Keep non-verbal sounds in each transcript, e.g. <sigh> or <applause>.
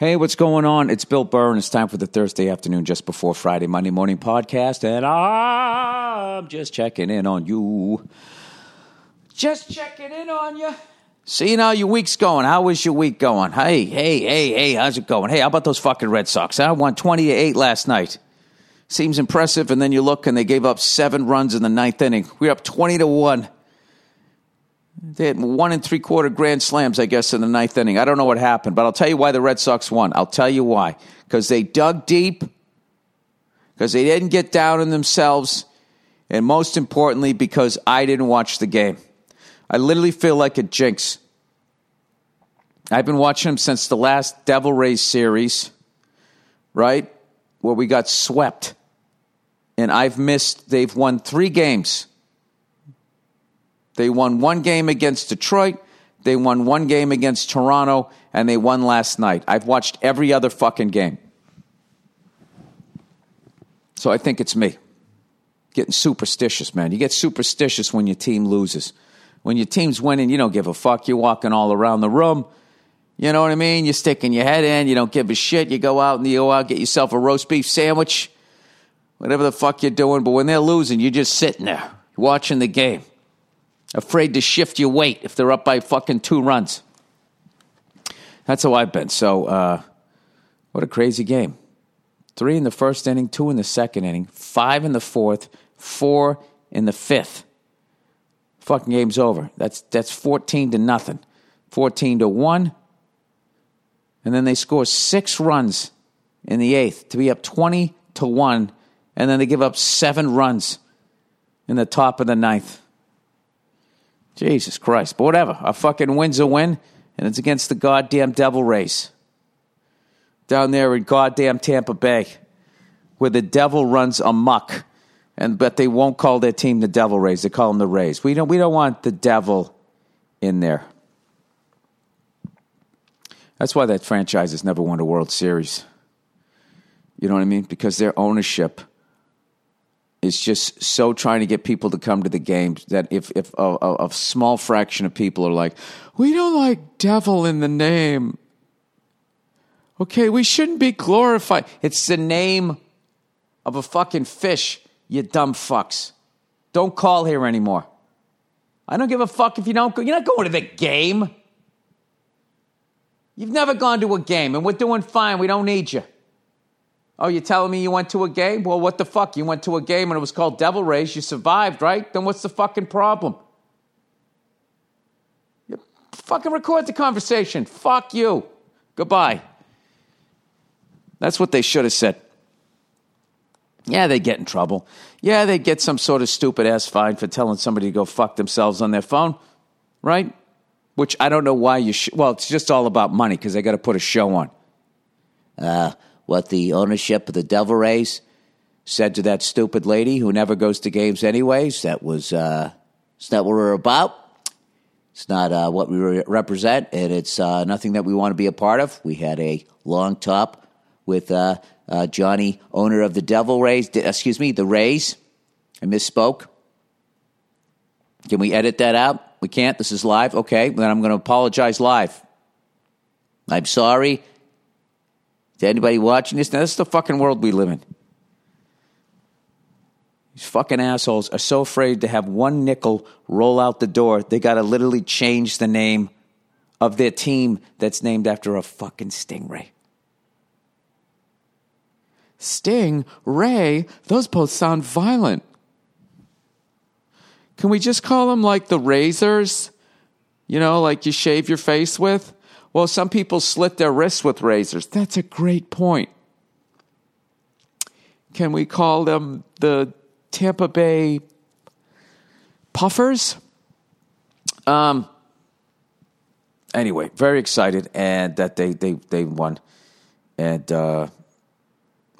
Hey, what's going on? It's Bill Burr, and it's time for the Thursday afternoon, just before Friday, Monday morning podcast, and I'm just checking in on you. Just checking in on you. Seeing how your week's going. How is your week going? Hey, hey, hey, hey, how's it going? Hey, how about those fucking Red Sox? I won 20 to 8 last night. Seems impressive, and then you look and they gave up seven runs in the ninth inning. We're up 20 to 1. They had one and three quarter grand slams, I guess, in the ninth inning. I don't know what happened, but I'll tell you why the Red Sox won. I'll tell you why. Because they dug deep, because they didn't get down on themselves, and most importantly, because I didn't watch the game. I literally feel like a jinx. I've been watching them since the last Devil Rays series, right? Where we got swept. And I've missed, they've won three games. They won one game against Detroit. They won one game against Toronto, and they won last night. I've watched every other fucking game. So I think it's me. Getting superstitious, man. You get superstitious when your team loses. When your team's winning, you don't give a fuck. You're walking all around the room. You know what I mean? You're sticking your head in. You don't give a shit. You go out and you go out, get yourself a roast beef sandwich, whatever the fuck you're doing. But when they're losing, you're just sitting there watching the game afraid to shift your weight if they're up by fucking two runs. That's how I've been. So, uh, what a crazy game. Three in the first inning, two in the second inning, five in the fourth, four in the fifth. Fucking game's over. That's that's 14 to nothing. 14 to 1. And then they score six runs in the eighth to be up 20 to 1. And then they give up seven runs in the top of the ninth. Jesus Christ. But whatever. A fucking win's a win, and it's against the goddamn Devil Rays. Down there in goddamn Tampa Bay, where the devil runs amok. And but they won't call their team the Devil Rays. They call them the Rays. We don't we don't want the devil in there. That's why that franchise has never won a World Series. You know what I mean? Because their ownership is just so trying to get people to come to the game that if if a, a, a, small fraction of people are like, we don't like devil in the name. Okay, we shouldn't be glorified. It's the name of a fucking fish, you dumb fucks. Don't call here anymore. I don't give a fuck if you don't go. You're not going to the game. You've never gone to a game, and we're doing fine. We don't need you. Oh, you're telling me you went to a game? Well, what the fuck? You went to a game and it was called Devil Rays. You survived, right? Then what's the fucking problem? You fucking record the conversation. Fuck you. Goodbye. That's what they should have said. Yeah, they get in trouble. Yeah, they get some sort of stupid ass fine for telling somebody to go fuck themselves on their phone, right? Which I don't know why you should. Well, it's just all about money because they got to put a show on. Uh, what the ownership of the Devil Rays said to that stupid lady who never goes to games anyways. That was uh, it's not what we're about. It's not uh, what we represent, and it's uh, nothing that we want to be a part of. We had a long talk with uh, uh, Johnny, owner of the Devil Rays. Excuse me, the Rays. I misspoke. Can we edit that out? We can't. This is live. Okay, then I'm going to apologize live. I'm sorry to anybody watching this. Now, this is the fucking world we live in. These fucking assholes are so afraid to have one nickel roll out the door, they got to literally change the name of their team that's named after a fucking stingray. Sting, Ray, those both sound violent. Can we just call them like the razors? You know, like you shave your face with? Well, some people slit their wrists with razors. That's a great point. Can we call them the Tampa Bay Puffers? Um, anyway, very excited and that they they they won. And uh,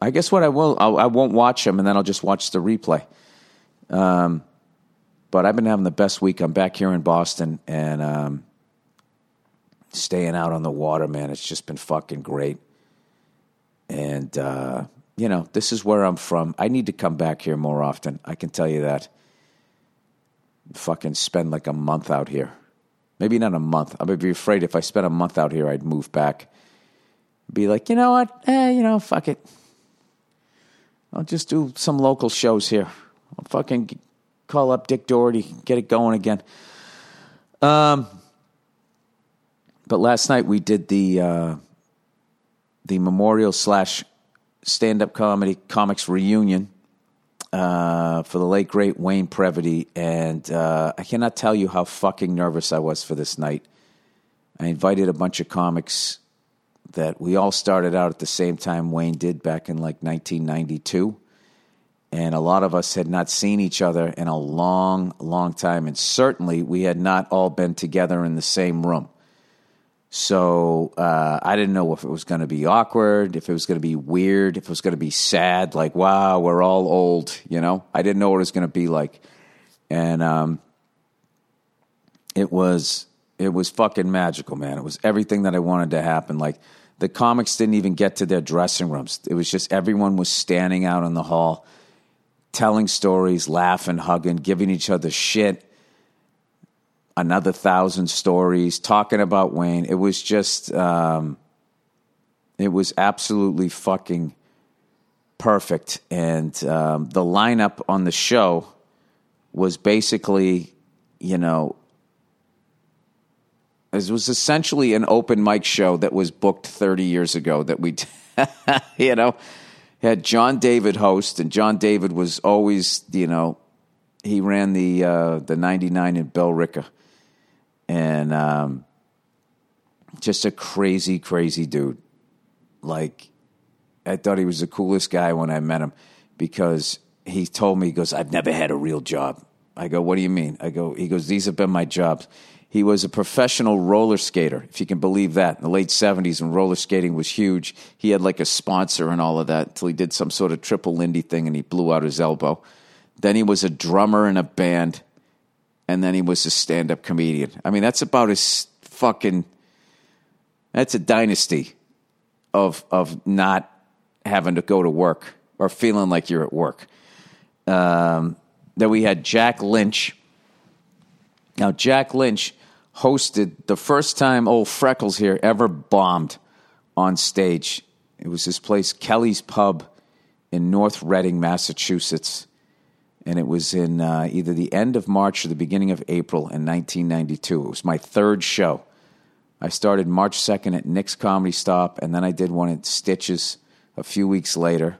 I guess what I will I'll, I will not watch them and then I'll just watch the replay. Um, but I've been having the best week. I'm back here in Boston and um, staying out on the water, man. It's just been fucking great. And, uh, you know, this is where I'm from. I need to come back here more often. I can tell you that. Fucking spend like a month out here. Maybe not a month. I would be afraid if I spent a month out here, I'd move back. be like, you know what? Eh, you know, fuck it. I'll just do some local shows here. I'll fucking call up Dick Doherty, get it going again. Um, but last night we did the uh, the memorial slash stand up comedy comics reunion uh, for the late great Wayne Previty, and uh, I cannot tell you how fucking nervous I was for this night. I invited a bunch of comics that we all started out at the same time Wayne did back in like 1992. And a lot of us had not seen each other in a long, long time. And certainly we had not all been together in the same room. So uh, I didn't know if it was going to be awkward, if it was going to be weird, if it was going to be sad, like, wow, we're all old, you know? I didn't know what it was going to be like. And um, it was it was fucking magical, man. It was everything that I wanted to happen. Like the comics didn't even get to their dressing rooms. It was just everyone was standing out in the hall, telling stories, laughing, hugging, giving each other shit. Another thousand stories, talking about Wayne. It was just, um, it was absolutely fucking perfect. And um, the lineup on the show was basically, you know, it was essentially an open mic show that was booked 30 years ago that we, <laughs> you know, had John David host, and John David was always, you know, he ran the uh, the 99 in Billerica. And um, just a crazy, crazy dude. Like, I thought he was the coolest guy when I met him because he told me, he goes, I've never had a real job. I go, what do you mean? I go, he goes, these have been my jobs. He was a professional roller skater, if you can believe that. In the late 70s, when roller skating was huge, he had like a sponsor and all of that until he did some sort of triple Lindy thing and he blew out his elbow. Then he was a drummer in a band, and then he was a stand up comedian. I mean, that's about his fucking. That's a dynasty of of not having to go to work or feeling like you're at work. Um, then we had Jack Lynch. Now, Jack Lynch hosted the first time old Freckles here ever bombed on stage. It was this place, Kelly's Pub in North Reading, Massachusetts. And it was in uh, either the end of March or the beginning of April in 1992. It was my third show. I started March 2nd at Nick's Comedy Stop, and then I did one at Stitches a few weeks later.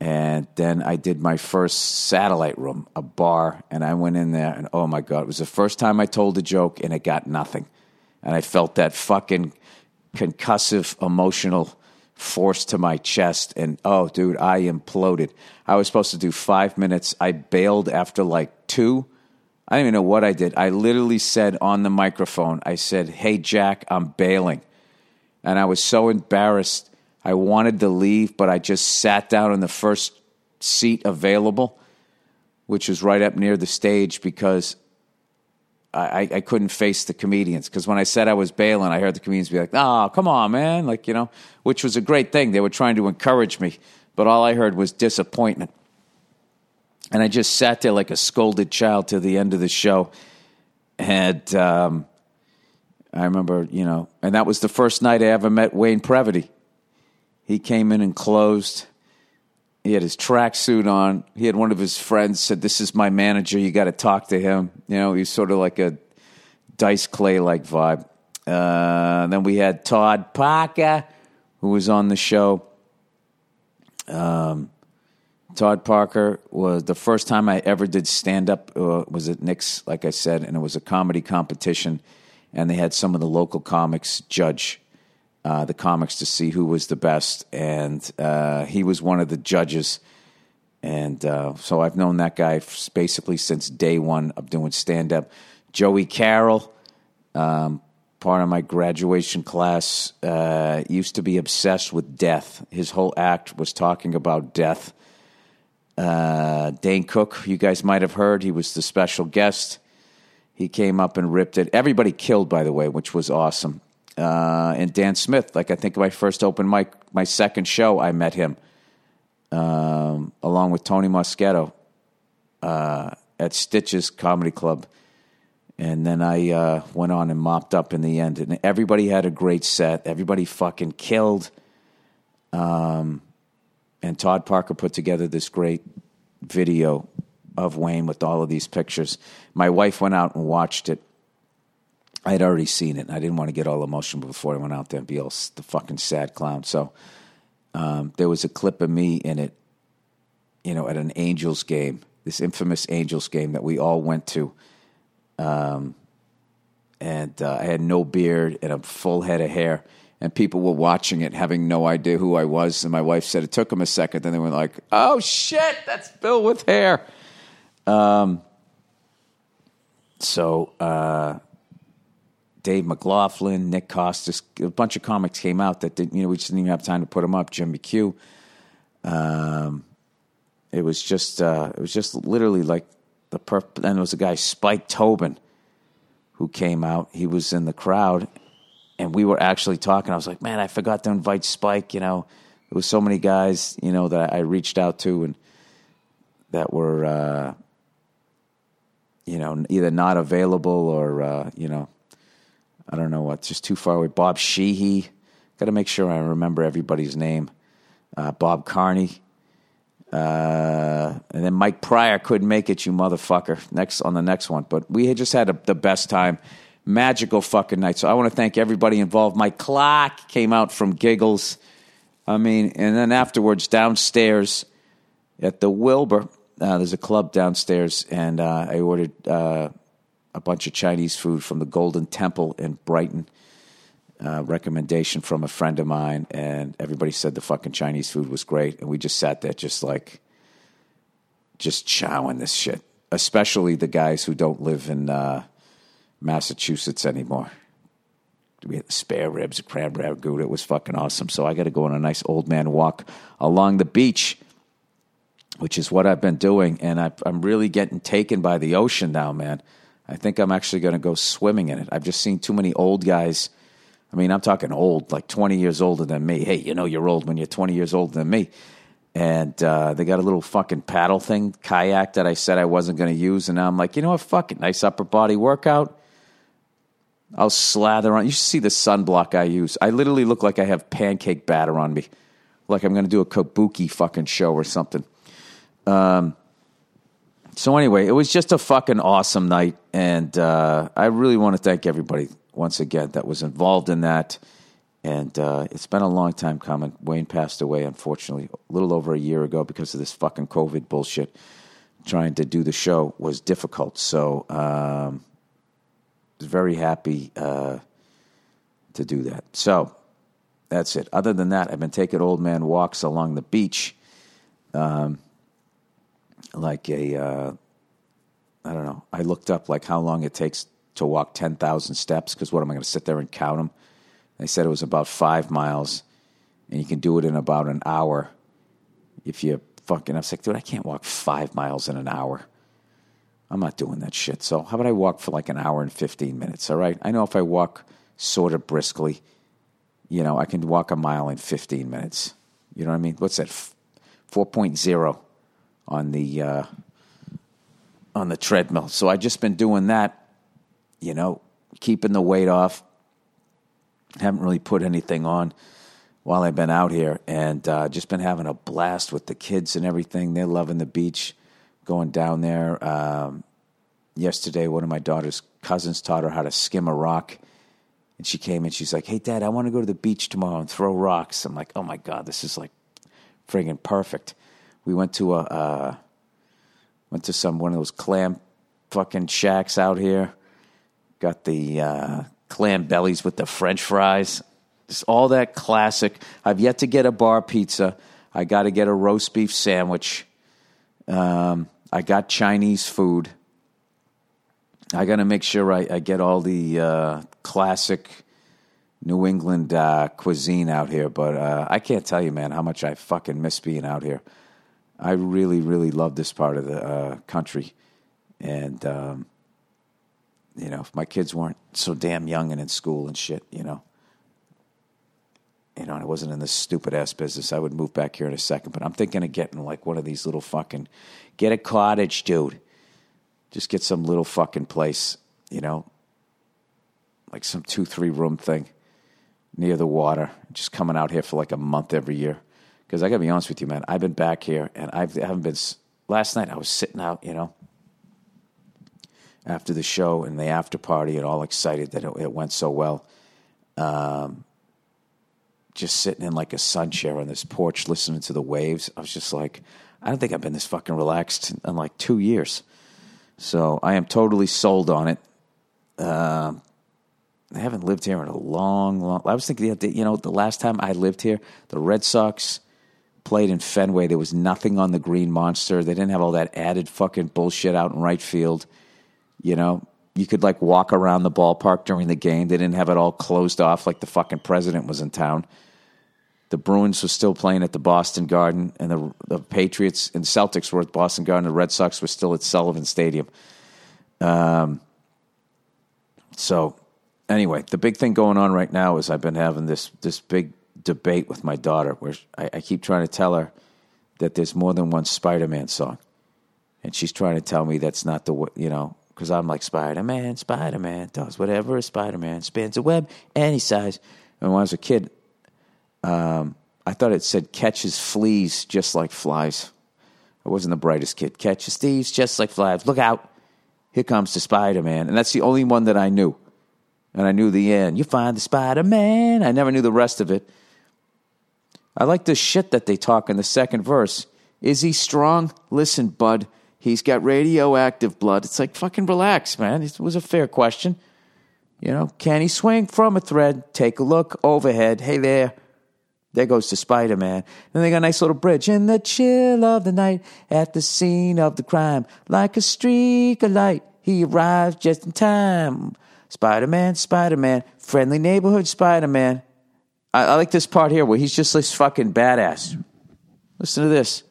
And then I did my first satellite room, a bar, and I went in there, and oh my God, it was the first time I told a joke, and it got nothing. And I felt that fucking concussive emotional force to my chest, and oh, dude, I imploded. I was supposed to do five minutes. I bailed after like two. I don't even know what I did. I literally said on the microphone, I said, Hey, Jack, I'm bailing. And I was so embarrassed I wanted to leave, but I just sat down in the first seat available, which was right up near the stage because I, I couldn't face the comedians. Because when I said I was bailing, I heard the comedians be like, oh, come on, man. Like, you know, which was a great thing. They were trying to encourage me, but all I heard was disappointment. And I just sat there like a scolded child to the end of the show. And um, I remember, you know, and that was the first night I ever met Wayne Previty. He came in and closed. He had his tracksuit on. He had one of his friends said, "This is my manager. You got to talk to him." You know, he's sort of like a Dice Clay like vibe. Uh, then we had Todd Parker, who was on the show. Um, Todd Parker was the first time I ever did stand up uh, was at Nick's, like I said, and it was a comedy competition, and they had some of the local comics judge uh, the comics to see who was the best, and uh, he was one of the judges. And uh, so I've known that guy basically since day one of doing stand up. Joey Carroll, um, part of my graduation class, uh, used to be obsessed with death. His whole act was talking about death. Uh, Dane Cook, you guys might have heard, he was the special guest. He came up and ripped it. Everybody killed, by the way, which was awesome uh, and Dan Smith. Like I think my first open mic, my second show, I met him um, along with Tony Moschetto uh, at Stitches Comedy Club, And then I uh, went on and mopped up in the end. And everybody had a great set. Everybody fucking killed. Um, and Todd Parker put together this great video of Wayne with all of these pictures. My wife went out and watched it. I had already seen it, and I didn't want to get all emotional before I went out there and be all the fucking sad clown. So um, there was a clip of me in it, you know, at an Angels game, this infamous Angels game that we all went to. Um, and uh, I had no beard and a full head of hair and people were watching it having no idea who I was. And my wife said it took them a second. Then they were like, oh shit, that's Bill with hair. Um, so uh, Dave McLaughlin, Nick Kostos, a bunch of comics came out that didn't, you know, we just didn't even have time to put them up. Jim McHugh. Um, it was just, uh, it was just literally like the perp. And there was a guy, Spike Tobin, who came out. He was in the crowd and we were actually talking. I was like, man, I forgot to invite Spike. You know, there was so many guys, you know, that I reached out to and that were, uh, you know, either not available or, uh, you know, I don't know what, just too far away. Bob Sheehy, got to make sure I remember everybody's name. Uh, Bob Carney. Uh, and then Mike Pryor couldn't make it, you motherfucker. Next on the next one, but we had just had a, the best time magical fucking night. So I want to thank everybody involved. My clock came out from Giggles. I mean, and then afterwards downstairs at the Wilbur, uh, there's a club downstairs, and uh, I ordered uh, a bunch of Chinese food from the Golden Temple in Brighton. Uh, recommendation from a friend of mine, and everybody said the fucking Chinese food was great, and we just sat there, just like, just chowing this shit. Especially the guys who don't live in uh, Massachusetts anymore. We had spare ribs, crab rangoon. It was fucking awesome. So I got to go on a nice old man walk along the beach, which is what I've been doing. And I, I'm really getting taken by the ocean now, man. I think I'm actually going to go swimming in it. I've just seen too many old guys. I mean, I'm talking old, like 20 years older than me. Hey, you know you're old when you're 20 years older than me. And uh, they got a little fucking paddle thing, kayak that I said I wasn't going to use. And now I'm like, you know what? Fuck it. Nice upper body workout. I'll slather on. You should see the sunblock I use. I literally look like I have pancake batter on me, like I'm going to do a kabuki fucking show or something. Um. So anyway, it was just a fucking awesome night, and uh, I really want to thank everybody once again that was involved in that. And uh, it's been a long time coming. Wayne passed away, unfortunately, a little over a year ago because of this fucking COVID bullshit. Trying to do the show was difficult. So um, very happy uh, to do that. So that's it. Other than that, I've been taking old man walks along the beach, um, like a uh, I don't know. I looked up like how long it takes to walk ten thousand steps because what am I going to sit there and count them? They said it was about five miles, and you can do it in about an hour if you fucking. I was like, dude, I can't walk five miles in an hour. I'm not doing that shit. So how about I walk for like an hour and 15 minutes? All right. I know if I walk sort of briskly, you know, I can walk a mile in 15 minutes. You know what I mean? What's that? 4.0 on the uh, on the treadmill. So I just been doing that, you know, keeping the weight off. Haven't really put anything on while I've been out here, and uh, just been having a blast with the kids and everything. They're loving the beach going down there. Um, yesterday, one of my daughter's cousins taught her how to skim a rock. And she came and she's like, Hey, Dad, I want to go to the beach tomorrow and throw rocks. I'm like, Oh my God, this is like friggin' perfect. We went to a, uh, went to some, one of those clam fucking shacks out here. Got the uh, clam bellies with the french fries. Just all that classic. I've yet to get a bar pizza. I got to get a roast beef sandwich. Um, I got Chinese food. I got to make sure I, I, get all the uh, classic New England uh, cuisine out here. But uh, I can't tell you, man, how much I fucking miss being out here. I really, really love this part of the uh, country. And, um, you know, if my kids weren't so damn young and in school and shit, you know, you know, and I wasn't in this stupid ass business, I would move back here in a second. But I'm thinking of getting like one of these little fucking, get a cottage, dude. Just get some little fucking place you know, like some two, three room thing near the water, just coming out here for like a month every year. Because I got to be honest with you, man, I've been back here and I've, I haven't been. Last night I was sitting out, you know, after the show and the after party and all excited that it, it went so well. Um, just sitting in like a sun chair on this porch listening to the waves. I was just like, I don't think I've been this fucking relaxed in like two years. So I am totally sold on it. Uh, I haven't lived here in a long, long. I was thinking, you know, the last time I lived here, the Red Sox played in Fenway. There was nothing on the Green Monster. They didn't have all that added fucking bullshit out in right field. You know, you could like walk around the ballpark during the game. They didn't have it all closed off like the fucking president was in town. The Bruins were still playing at the Boston Garden, and the, the Patriots and Celtics were at Boston Garden. The Red Sox were still at Sullivan Stadium. Um, so, anyway, the big thing going on right now is I've been having this this big debate with my daughter, where I, I keep trying to tell her that there's more than one Spider-Man song, and she's trying to tell me that's not the you know because I'm like Spider Man, Spider Man does whatever Spider Man spins a web any size. And when I was a kid, um, I thought it said catches fleas just like flies. I wasn't the brightest kid. Catches thieves just like flies. Look out. Here comes the Spider Man. And that's the only one that I knew. And I knew the end. You find the Spider Man. I never knew the rest of it. I like the shit that they talk in the second verse. Is he strong? Listen, bud. He's got radioactive blood. It's like, fucking relax, man. It was a fair question. You know, can he swing from a thread? Take a look overhead. Hey there. There goes the Spider Man. Then they got a nice little bridge. In the chill of the night, at the scene of the crime, like a streak of light, he arrives just in time. Spider Man, Spider Man, friendly neighborhood Spider Man. I, I, like this part here where he's just this fucking badass. Listen to this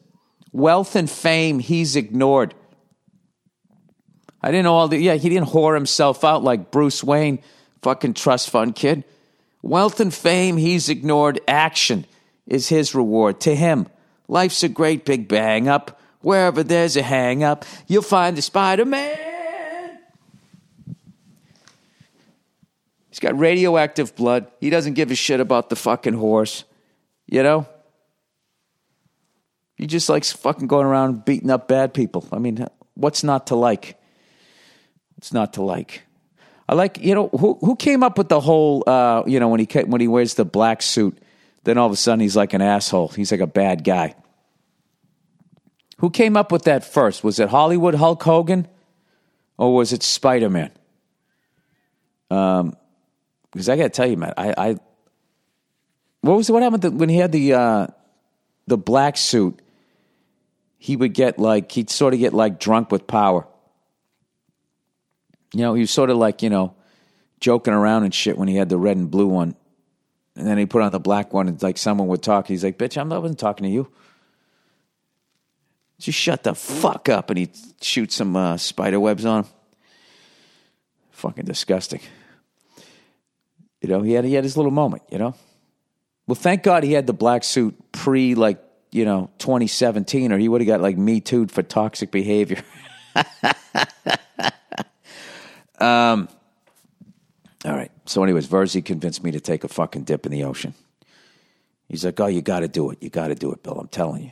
wealth and fame he's ignored. I didn't know all the, yeah, he didn't whore himself out like Bruce Wayne, fucking trust fund kid. Wealth and fame he's ignored. Action is his reward to him. Life's a great big bang up. Wherever there's a hang up, you'll find the Spider Man. He's got radioactive blood. He doesn't give a shit about the fucking horse. You know? He just likes fucking going around beating up bad people. I mean, what's not to like? What's not to like? I like, you know, who who came up with the whole, uh, you know, when he when he wears the black suit, then all of a sudden he's like an asshole. He's like a bad guy. Who came up with that first? Was it Hollywood Hulk Hogan, or was it Spider Man? Um, because I got to tell you, man, I, I, what was what happened when he had the uh, the black suit? He would get like he'd sort of get like drunk with power. You know, he was sort of like, you know, joking around and shit when he had the red and blue one. And then he put on the black one and like someone would talk. He's like, bitch, I'm, I wasn't talking to you. Just shut the fuck up. And he'd shoot some uh, spider webs on him. Fucking disgusting. You know, he had, he had his little moment, you know? Well, thank God he had the black suit pre, like, you know, 2017, or he would have got like me too for toxic behavior. <laughs> Um, all right. So, anyways, Verzi convinced me to take a fucking dip in the ocean. He's like, "Oh, you got to do it. You got to do it, Bill. I'm telling you."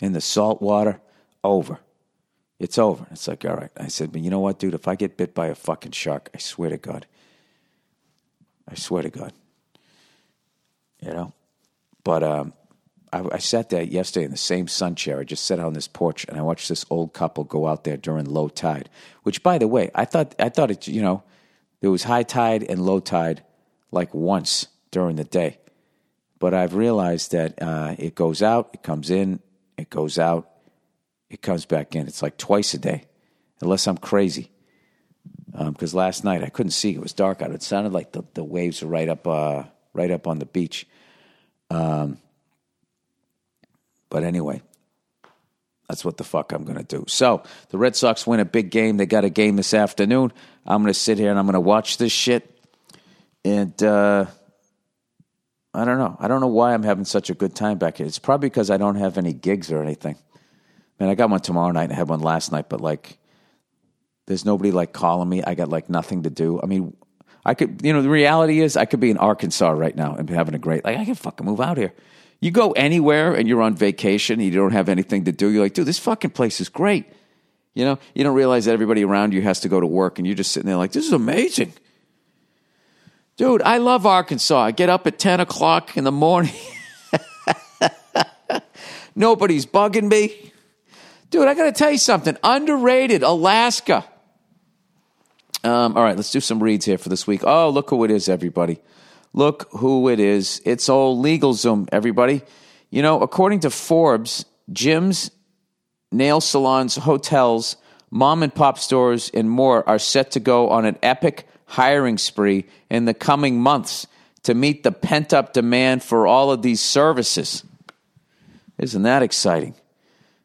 In the salt water, over. It's over. It's like, all right. I said, but you know what, dude? If I get bit by a fucking shark, I swear to God. I swear to God. You know? But um, I, I, sat there yesterday in the same sun chair. I just sat on this porch and I watched this old couple go out there during low tide. Which, by the way, I thought I thought it. You know, there was high tide and low tide like once during the day, but I've realized that uh, it goes out, it comes in, it goes out, it comes back in. It's like twice a day, unless I'm crazy. Because um, last night I couldn't see; it was dark out. It sounded like the, the waves were right up, uh, right up on the beach. Um, but anyway, that's what the fuck I'm going to do. So the Red Sox win a big game. They got a game this afternoon. I'm going to sit here and I'm going to watch this shit. And uh, I don't know. I don't know why I'm having such a good time back here. It's probably because I don't have any gigs or anything. Man, I got one tomorrow night I had one last night, but like There's nobody like calling me. I got like nothing to do. I mean, I could, you know, the reality is I could be in Arkansas right now and be having a great, like, I can fucking move out here. You go anywhere and you're on vacation and you don't have anything to do. You're like, dude, this fucking place is great. You know, you don't realize that everybody around you has to go to work and you're just sitting there like, this is amazing. Dude, I love Arkansas. I get up at 10 o'clock in the morning. <laughs> Nobody's bugging me. Dude, I got to tell you something. Underrated Alaska. Um, all right, let's do some reads here for this week. Oh, look who it is, everybody. Look who it is. It's old LegalZoom, everybody. You know, according to Forbes, gyms, nail salons, hotels, mom and pop stores, and more are set to go on an epic hiring spree in the coming months to meet the pent up demand for all of these services. Isn't that exciting?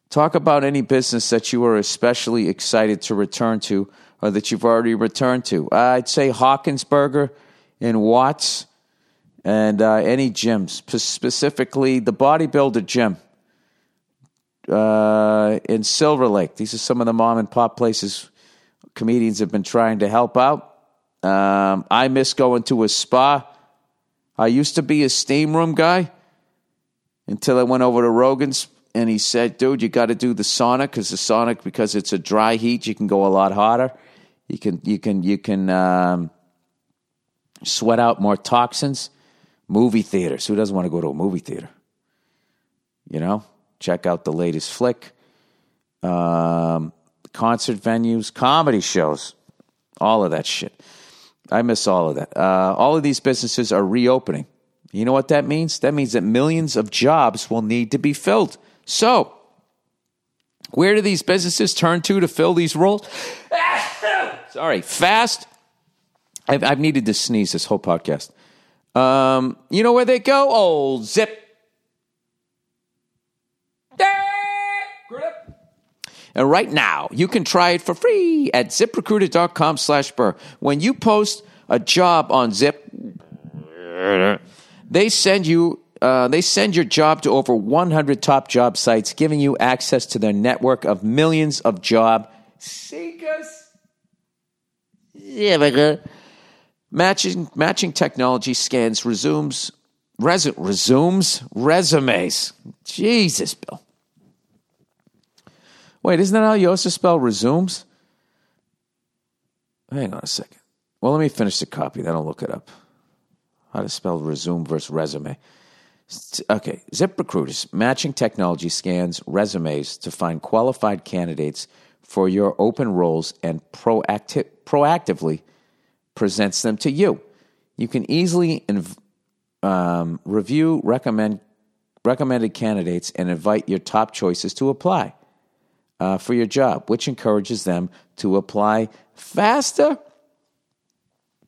Talk about any business that you are especially excited to return to or that you've already returned to. I'd say Hawkins Burger in Watts and uh, any gyms, specifically the bodybuilder gym uh, in Silver Lake. These are some of the mom and pop places comedians have been trying to help out. Um, I miss going to a spa. I used to be a steam room guy until I went over to Rogan's and he said, dude, you got to do the sauna because the sauna, because it's a dry heat, you can go a lot hotter. You can, you can, you can um, sweat out more toxins. Movie theaters. Who doesn't want to go to a movie theater? You know, check out the latest flick. Um, concert venues, comedy shows, all of that shit. I miss all of that. Uh, all of these businesses are reopening. You know what that means? That means that millions of jobs will need to be filled. So, where do these businesses turn to to fill these roles? Sorry, fast. I've, I've, needed to sneeze this whole podcast. Um, you know where they go? Old Zip. And right now, you can try it for free at ziprecruiter.com slash burr. When you post a job on Zip, they send you uh, they send your job to over 100 top job sites, giving you access to their network of millions of job seekers. Yeah, matching matching technology scans resumes res, resumes resumes. Jesus, Bill. Wait, isn't that how you also spell resumes? Hang on a second. Well, let me finish the copy, then I'll look it up how to spell resume versus resume. Okay, ZipRecruiter's matching technology scans resumes to find qualified candidates for your open roles and proacti- proactively presents them to you. You can easily inv- um, review recommend recommended candidates and invite your top choices to apply uh, for your job, which encourages them to apply faster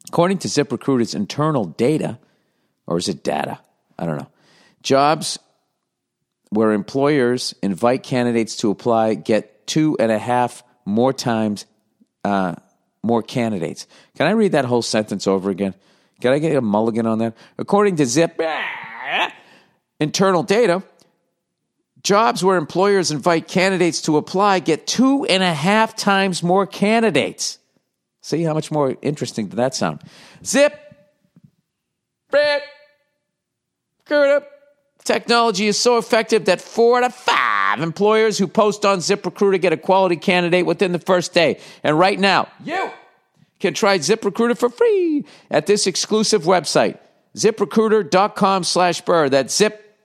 According to ZipRecruiter's internal data, or is it data? I don't know. Jobs where employers invite candidates to apply get two and a half more times uh, more candidates. Can I read that whole sentence over again? Can I get a mulligan on that? According to Zip, <laughs> internal data, jobs where employers invite candidates to apply get two and a half times more candidates. See how much more interesting did that sound? Zip, <laughs> Brett, Technology is so effective that four out of five employers who post on ZipRecruiter get a quality candidate within the first day. And right now, you can try ZipRecruiter for free at this exclusive website, ziprecruiter.com slash burr. That's zip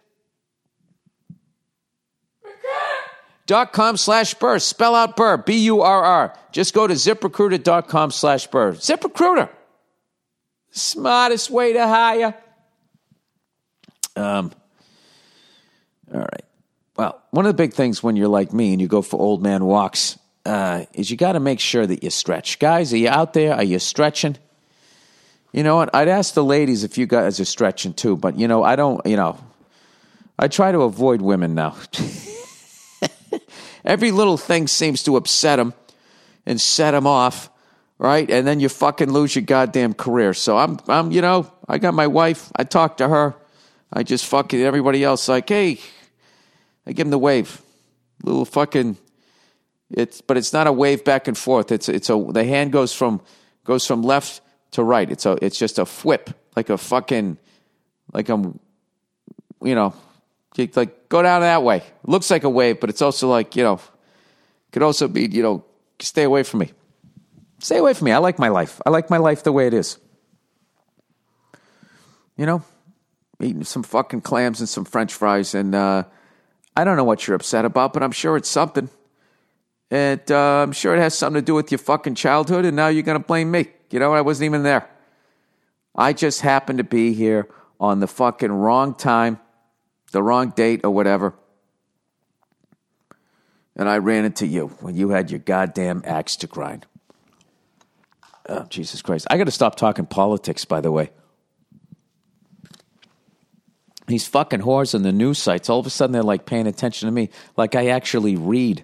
dot com slash burr. Spell out burr, B U R R. Just go to ziprecruiter.com slash burr. ZipRecruiter. Smartest way to hire. Um, all right. Well, one of the big things when you're like me and you go for old man walks uh, is you got to make sure that you stretch. Guys, are you out there? Are you stretching? You know what? I'd ask the ladies if you guys are stretching too, but you know, I don't, you know, I try to avoid women now. <laughs> Every little thing seems to upset them and set them off, right? And then you fucking lose your goddamn career. So I'm, I'm, you know, I got my wife. I talk to her. I just fucking everybody else like, hey, I give them the wave, little fucking, It's but it's not a wave back and forth. It's it's a the hand goes from goes from left to right. It's a it's just a whip like a fucking like I'm you know like go down that way. Looks like a wave, but it's also like you know could also be you know stay away from me. Stay away from me. I like my life. I like my life the way it is. You know, eating some fucking clams and some French fries, and uh, I don't know what you're upset about, but I'm sure it's something. And uh, I'm sure it has something to do with your fucking childhood, and now you're going to blame me. You know, I wasn't even there. I just happened to be here on the fucking wrong time, the wrong date, or whatever. And I ran into you when you had your goddamn axe to grind. Oh, Jesus Christ. I got to stop talking politics, by the way. These fucking whores on the news sites, all of a sudden they're like paying attention to me, like I actually read.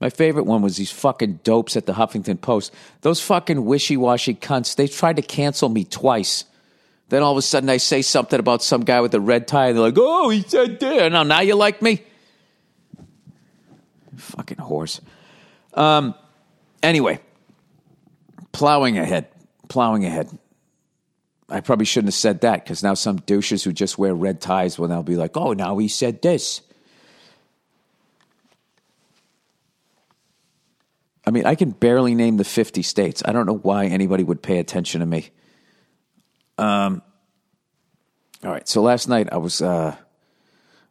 My favorite one was these fucking dopes at the Huffington Post. Those fucking wishy washy cunts, they tried to cancel me twice. Then all of a sudden I say something about some guy with a red tie, and they're like, oh, he said that. Now, now you like me? Fucking horse. Um, anyway, plowing ahead, plowing ahead. I probably shouldn't have said that because now some douches who just wear red ties will now be like, oh, now he said this. I mean, I can barely name the 50 states. I don't know why anybody would pay attention to me. Um, all right. So last night I was uh,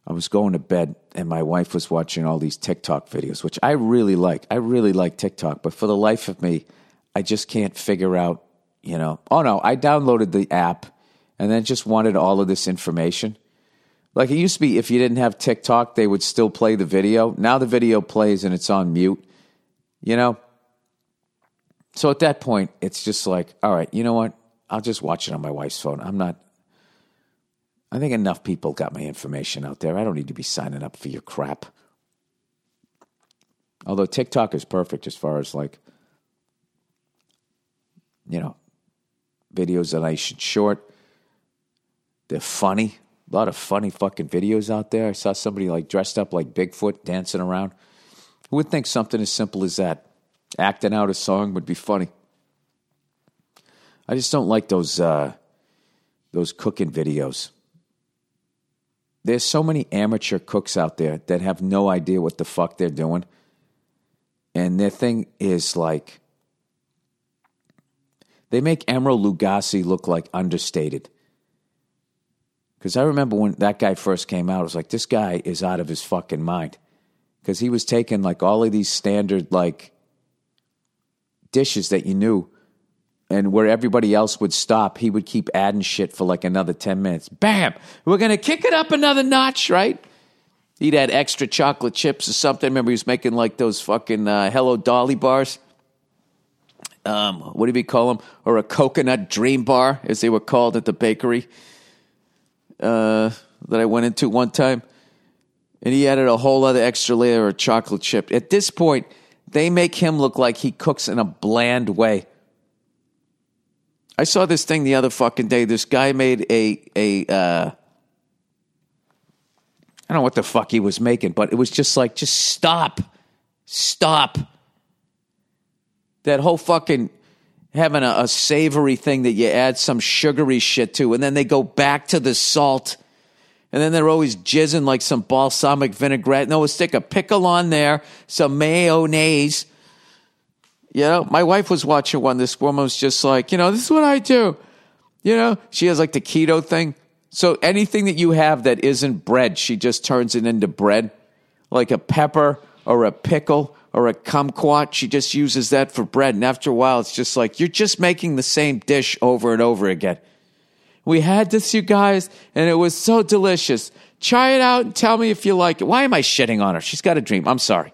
I was going to bed and my wife was watching all these TikTok videos, which I really like. I really like TikTok, but for the life of me, I just can't figure out, you know. Oh no, I downloaded the app and then just wanted all of this information. Like it used to be if you didn't have TikTok, they would still play the video. Now the video plays and it's on mute. You know? So at that point, it's just like, all right, you know what? I'll just watch it on my wife's phone. I'm not I think enough people got my information out there. I don't need to be signing up for your crap. Although TikTok is perfect as far as like, you know, videos that I should short. They're funny. A lot of funny fucking videos out there. I saw somebody like dressed up like Bigfoot dancing around. Who would think something as simple as that, acting out a song, would be funny? I just don't like those uh, those cooking videos there's so many amateur cooks out there that have no idea what the fuck they're doing. And their thing is like, they make Emeril Lagasse look like understated. Because I remember when that guy first came out, I was like, this guy is out of his fucking mind. Because he was taking like all of these standard like dishes that you knew and where everybody else would stop, he would keep adding shit for like another 10 minutes. Bam! We're going to kick it up another notch, right? He'd add extra chocolate chips or something. Remember, he was making like those fucking uh, Hello Dolly bars. Um, what do we call them? Or a coconut dream bar, as they were called at the bakery uh, that I went into one time. And he added a whole other extra layer of chocolate chip. At this point, they make him look like he cooks in a bland way. I saw this thing the other fucking day. This guy made a a uh, I don't know what the fuck he was making, but it was just like, just stop, stop. That whole fucking having a, a savory thing that you add some sugary shit to, and then they go back to the salt. And then they're always jizzing like some balsamic vinaigrette. No, stick a pickle on there, some mayonnaise, you know, my wife was watching one. This woman was just like, you know, this is what I do. You know, she has like the keto thing. So anything that you have that isn't bread, she just turns it into bread, like a pepper or a pickle or a kumquat. She just uses that for bread. And after a while, it's just like, you're just making the same dish over and over again. We had this, you guys, and it was so delicious. Try it out and tell me if you like it. Why am I shitting on her? She's got a dream. I'm sorry.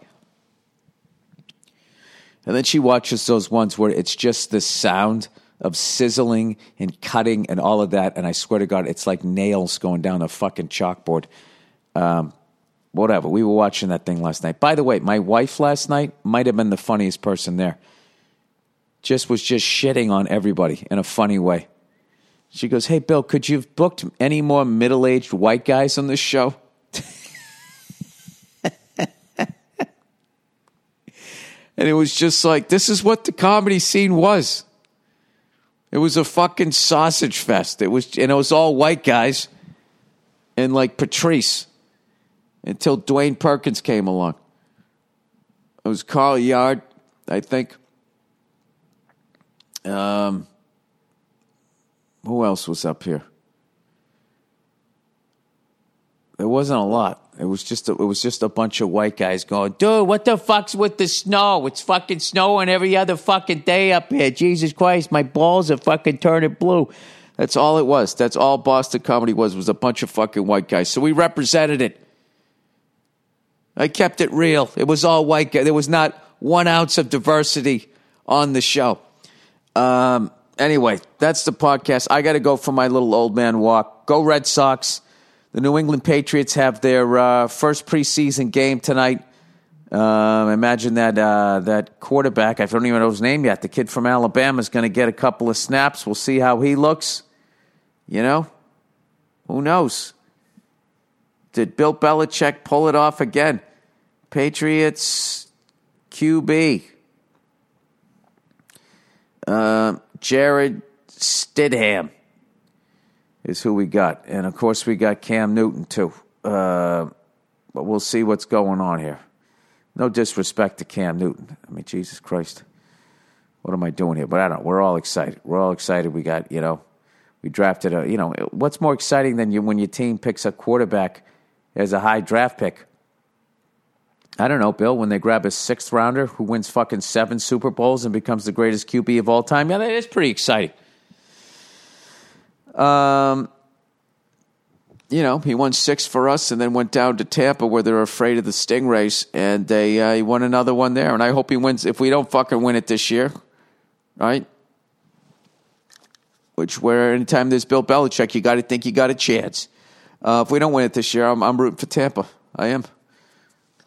And then she watches those ones where it's just the sound of sizzling and cutting and all of that. And I swear to God, it's like nails going down a fucking chalkboard. Um, whatever. We were watching that thing last night. By the way, my wife last night might have been the funniest person there. Just was just shitting on everybody in a funny way. She goes, Hey, Bill, could you have booked any more middle aged white guys on this show? <laughs> And it was just like, this is what the comedy scene was. It was a fucking sausage fest. It was, and it was all white guys and like Patrice until Dwayne Perkins came along. It was Carl Yard, I think. Um, who else was up here? There wasn't a lot. It was just a, it was just a bunch of white guys going, dude, what the fuck's with the snow? It's fucking snowing every other fucking day up here. Jesus Christ, my balls are fucking turning blue. That's all it was. That's all Boston comedy was. Was a bunch of fucking white guys. So we represented it. I kept it real. It was all white. There was not one ounce of diversity on the show. Um, anyway, that's the podcast. I got to go for my little old man walk. Go Red Sox. The New England Patriots have their uh, first preseason game tonight. Uh, imagine that uh, that quarterback. I don't even know his name yet. The kid from Alabama is going to get a couple of snaps. We'll see how he looks. You know, who knows? Did Bill Belichick pull it off again? Patriots QB. Uh, Jarrett Stidham is who we got. And of course, we got Cam Newton too. Uh, but we'll see what's going on here. No disrespect to Cam Newton. I mean, Jesus Christ. What am I doing here? But I don't know. We're all excited. We're all excited. We got, you know, we drafted a, you know, what's more exciting than you when your team picks a quarterback as a high draft pick? I don't know, Bill, when they grab a sixth rounder who wins fucking seven Super Bowls and becomes the greatest QB of all time. Yeah, that is pretty exciting. Um, you know, he won six for us and then went down to Tampa where they're afraid of the Stingrays, and they uh, he won another one there. And I hope he wins. If we don't fucking win it this year, right? Which where anytime there's Bill Belichick, you got to think you got a chance. Uh, if we don't win it this year, I'm, I'm rooting for Tampa. I am.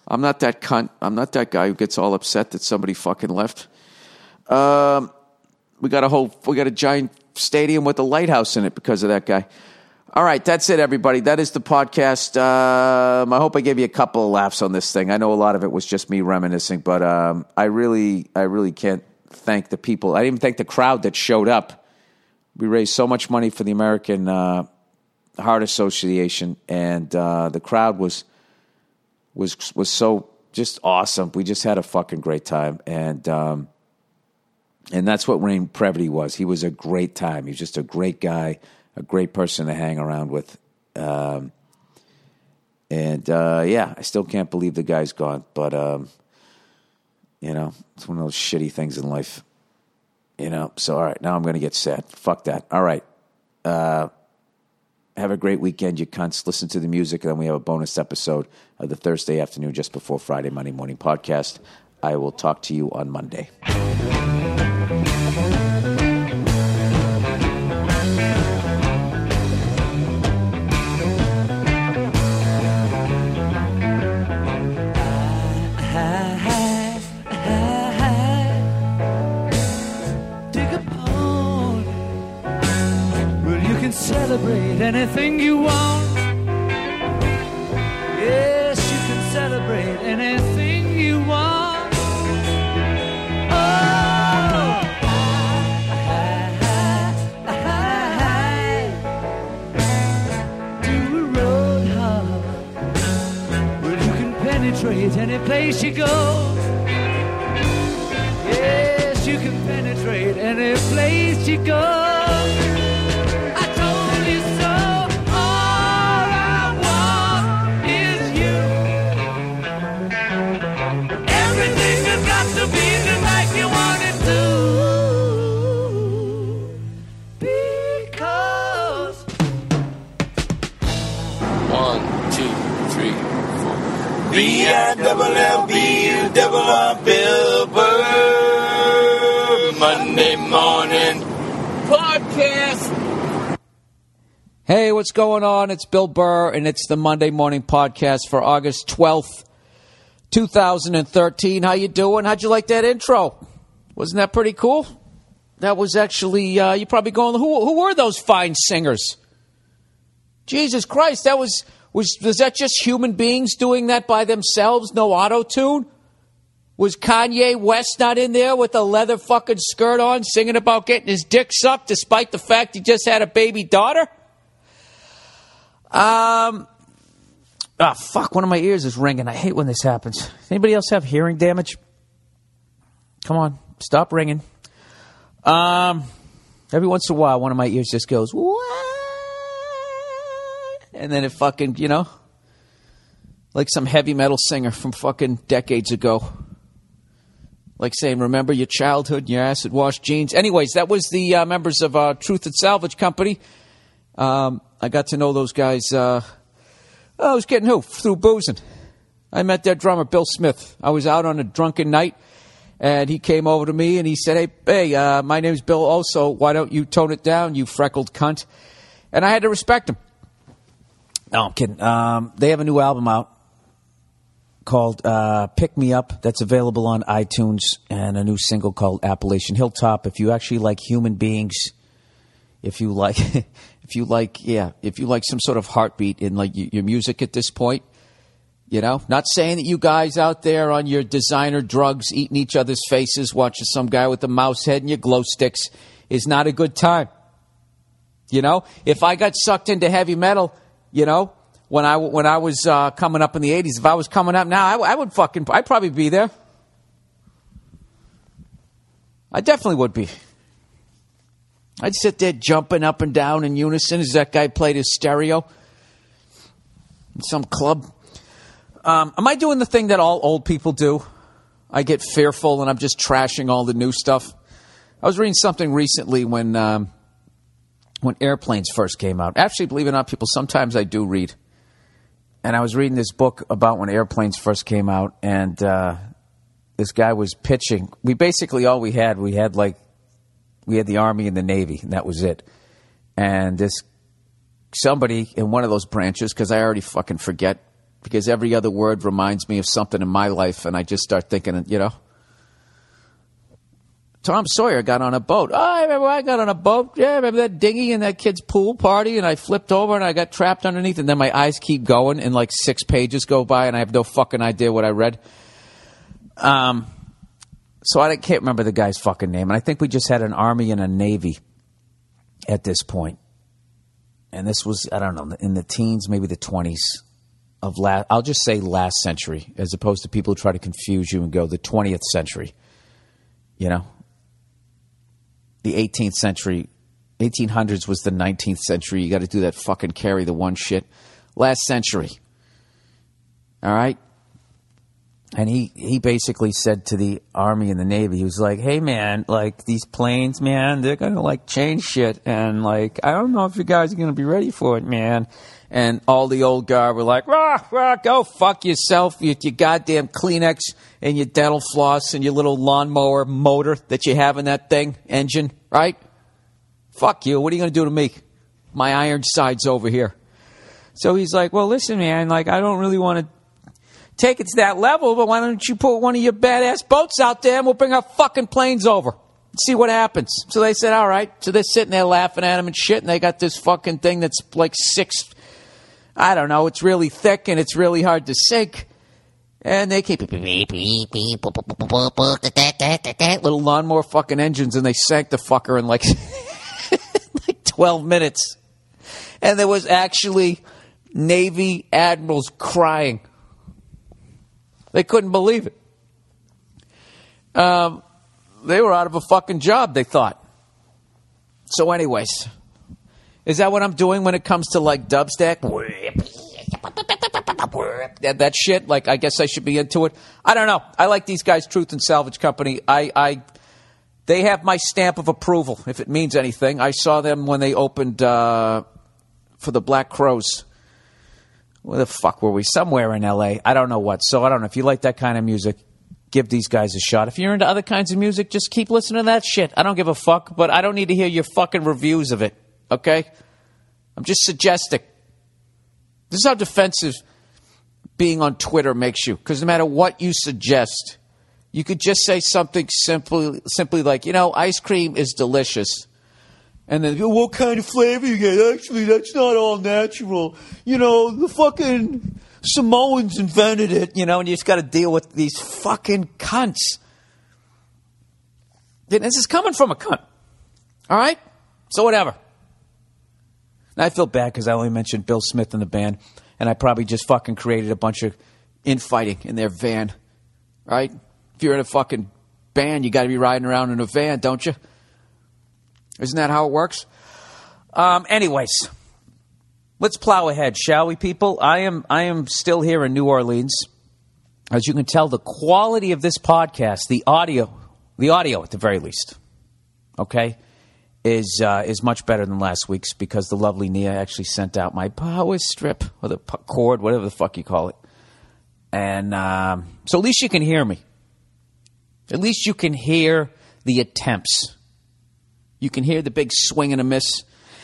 I'm not that cunt. I'm not that guy who gets all upset that somebody fucking left. Um, we got a whole, we got a giant stadium with a lighthouse in it because of that guy. All right, that's it, everybody. That is the podcast. Um, I hope I gave you a couple of laughs on this thing. I know a lot of it was just me reminiscing, but um, I really, I really can't thank the people. I didn't even thank the crowd that showed up. We raised so much money for the American uh, Heart Association, and uh, the crowd was was was so just awesome. We just had a fucking great time, and um, and that's what Rain Previty was. He was a great time. He was just a great guy, a great person to hang around with. Um, and uh, yeah, I still can't believe the guy's gone. But um, you know, it's one of those shitty things in life. You know, so all right, now I'm going to get sad. Fuck that. All right. Uh, have a great weekend, you cunts. Listen to the music, and then we have a bonus episode of the Thursday afternoon, just before Friday, Monday morning podcast. I will talk to you on Monday. Anything you want. Yes, you can celebrate anything you want. Oh, <laughs> do a road hop. You can penetrate any place you go. Yes, you can penetrate any place you go. B-I-double-L-B-U double R Bill Burr Monday morning podcast. Hey, what's going on? It's Bill Burr, and it's the Monday morning podcast for August 12th, 2013. How you doing? How'd you like that intro? Wasn't that pretty cool? That was actually, uh, you probably going, who, who were those fine singers? Jesus Christ, that was was, was that just human beings doing that by themselves? No auto tune? Was Kanye West not in there with a leather fucking skirt on, singing about getting his dick sucked despite the fact he just had a baby daughter? Um, ah, fuck, one of my ears is ringing. I hate when this happens. Anybody else have hearing damage? Come on, stop ringing. Um, every once in a while, one of my ears just goes, what? And then it fucking, you know, like some heavy metal singer from fucking decades ago. Like saying, remember your childhood and your acid wash jeans. Anyways, that was the uh, members of uh, Truth and Salvage Company. Um, I got to know those guys. Uh, I was getting who? Through boozing. I met their drummer, Bill Smith. I was out on a drunken night, and he came over to me and he said, Hey, hey uh, my name's Bill also. Why don't you tone it down, you freckled cunt? And I had to respect him. No, I'm kidding. Um, they have a new album out called uh, Pick Me Up that's available on iTunes and a new single called Appalachian Hilltop. If you actually like human beings, if you like, <laughs> if you like, yeah, if you like some sort of heartbeat in like your music at this point, you know, not saying that you guys out there on your designer drugs eating each other's faces, watching some guy with a mouse head and your glow sticks is not a good time. You know, if I got sucked into heavy metal, you know, when I when I was uh, coming up in the '80s, if I was coming up now, I, I would fucking, I'd probably be there. I definitely would be. I'd sit there jumping up and down in unison as that guy played his stereo in some club. Um, am I doing the thing that all old people do? I get fearful and I'm just trashing all the new stuff. I was reading something recently when um, when airplanes first came out. Actually, believe it or not, people, sometimes I do read. And I was reading this book about when airplanes first came out, and uh, this guy was pitching. We basically all we had, we had like, we had the Army and the Navy, and that was it. And this somebody in one of those branches, because I already fucking forget, because every other word reminds me of something in my life, and I just start thinking, you know, Tom Sawyer got on a boat. Oh, I remember I got on a boat. Yeah, I remember that dinghy and that kid's pool party, and I flipped over and I got trapped underneath, and then my eyes keep going, and like six pages go by, and I have no fucking idea what I read. Um, so I can't remember the guy's fucking name, and I think we just had an army and a navy at this point, and this was I don't know in the teens, maybe the twenties of last. I'll just say last century, as opposed to people who try to confuse you and go the twentieth century. You know, the 18th century, 1800s was the 19th century. You got to do that fucking carry the one shit. Last century. All right? And he, he basically said to the Army and the Navy, he was like, hey man, like these planes, man, they're going to like change shit. And like, I don't know if you guys are going to be ready for it, man. And all the old guard were like, rah, rah, go fuck yourself with your goddamn Kleenex and your dental floss and your little lawnmower motor that you have in that thing, engine, right? Fuck you. What are you going to do to me? My iron side's over here. So he's like, well, listen, man, like, I don't really want to take it to that level, but why don't you put one of your badass boats out there and we'll bring our fucking planes over? See what happens. So they said, all right. So they're sitting there laughing at him and shit, and they got this fucking thing that's like six I don't know, it's really thick and it's really hard to sink. And they keep little lawnmower fucking engines and they sank the fucker in like, like 12 minutes. And there was actually Navy admirals crying. They couldn't believe it. Um, they were out of a fucking job, they thought. So, anyways, is that what I'm doing when it comes to like dubstep? That, that shit, like I guess I should be into it. I don't know. I like these guys, Truth and Salvage Company. I, I they have my stamp of approval, if it means anything. I saw them when they opened uh, for the Black Crowes. Where the fuck were we? Somewhere in LA. I don't know what. So I don't know. If you like that kind of music, give these guys a shot. If you're into other kinds of music, just keep listening to that shit. I don't give a fuck, but I don't need to hear your fucking reviews of it. Okay? I'm just suggesting. This is how defensive being on Twitter makes you. Because no matter what you suggest, you could just say something simply, simply like, you know, ice cream is delicious. And then, what kind of flavor you get? Actually, that's not all natural. You know, the fucking Samoans invented it, you know, and you just got to deal with these fucking cunts. This is coming from a cunt. All right? So whatever. And I feel bad because I only mentioned Bill Smith in the band, and I probably just fucking created a bunch of infighting in their van. Right? If you're in a fucking band, you got to be riding around in a van, don't you? Isn't that how it works? Um, anyways, let's plow ahead, shall we, people? I am I am still here in New Orleans. As you can tell, the quality of this podcast, the audio, the audio at the very least, okay, is uh, is much better than last week's because the lovely Nia actually sent out my power strip or the cord, whatever the fuck you call it, and um, so at least you can hear me. At least you can hear the attempts. You can hear the big swing and a miss.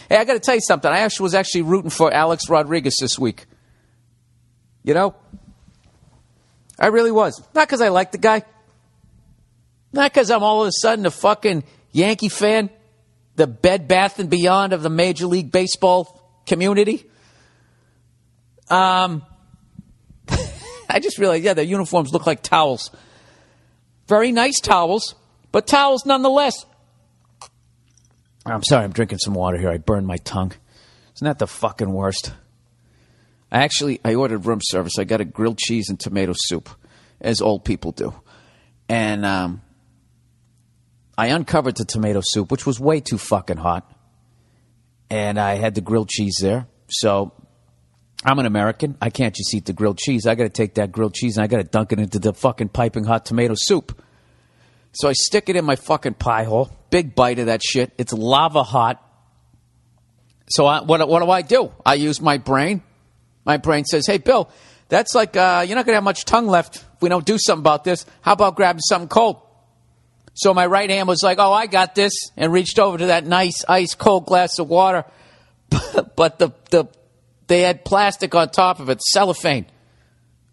Hey, I got to tell you something. I actually was actually rooting for Alex Rodriguez this week. You know, I really was. Not because I like the guy. Not because I'm all of a sudden a fucking Yankee fan, the Bed Bath and Beyond of the Major League Baseball community. Um, <laughs> I just realized, yeah, their uniforms look like towels. Very nice towels, but towels nonetheless. I'm sorry, I'm drinking some water here. I burned my tongue. Isn't that the fucking worst? I actually I ordered room service. I got a grilled cheese and tomato soup, as old people do, and um, I uncovered the tomato soup, which was way too fucking hot, and I had the grilled cheese there. So I'm an American. I can't just eat the grilled cheese. I got to take that grilled cheese and I got to dunk it into the fucking piping hot tomato soup. So I stick it in my fucking pie hole. Big bite of that shit. It's lava hot. So I, what, what do I do? I use my brain. My brain says, hey, Bill, that's like, uh, you're not going to have much tongue left if we don't do something about this. How about grabbing something cold? So my right hand was like, oh, I got this, and reached over to that nice ice cold glass of water. <laughs> but the, the, they had plastic on top of it, cellophane,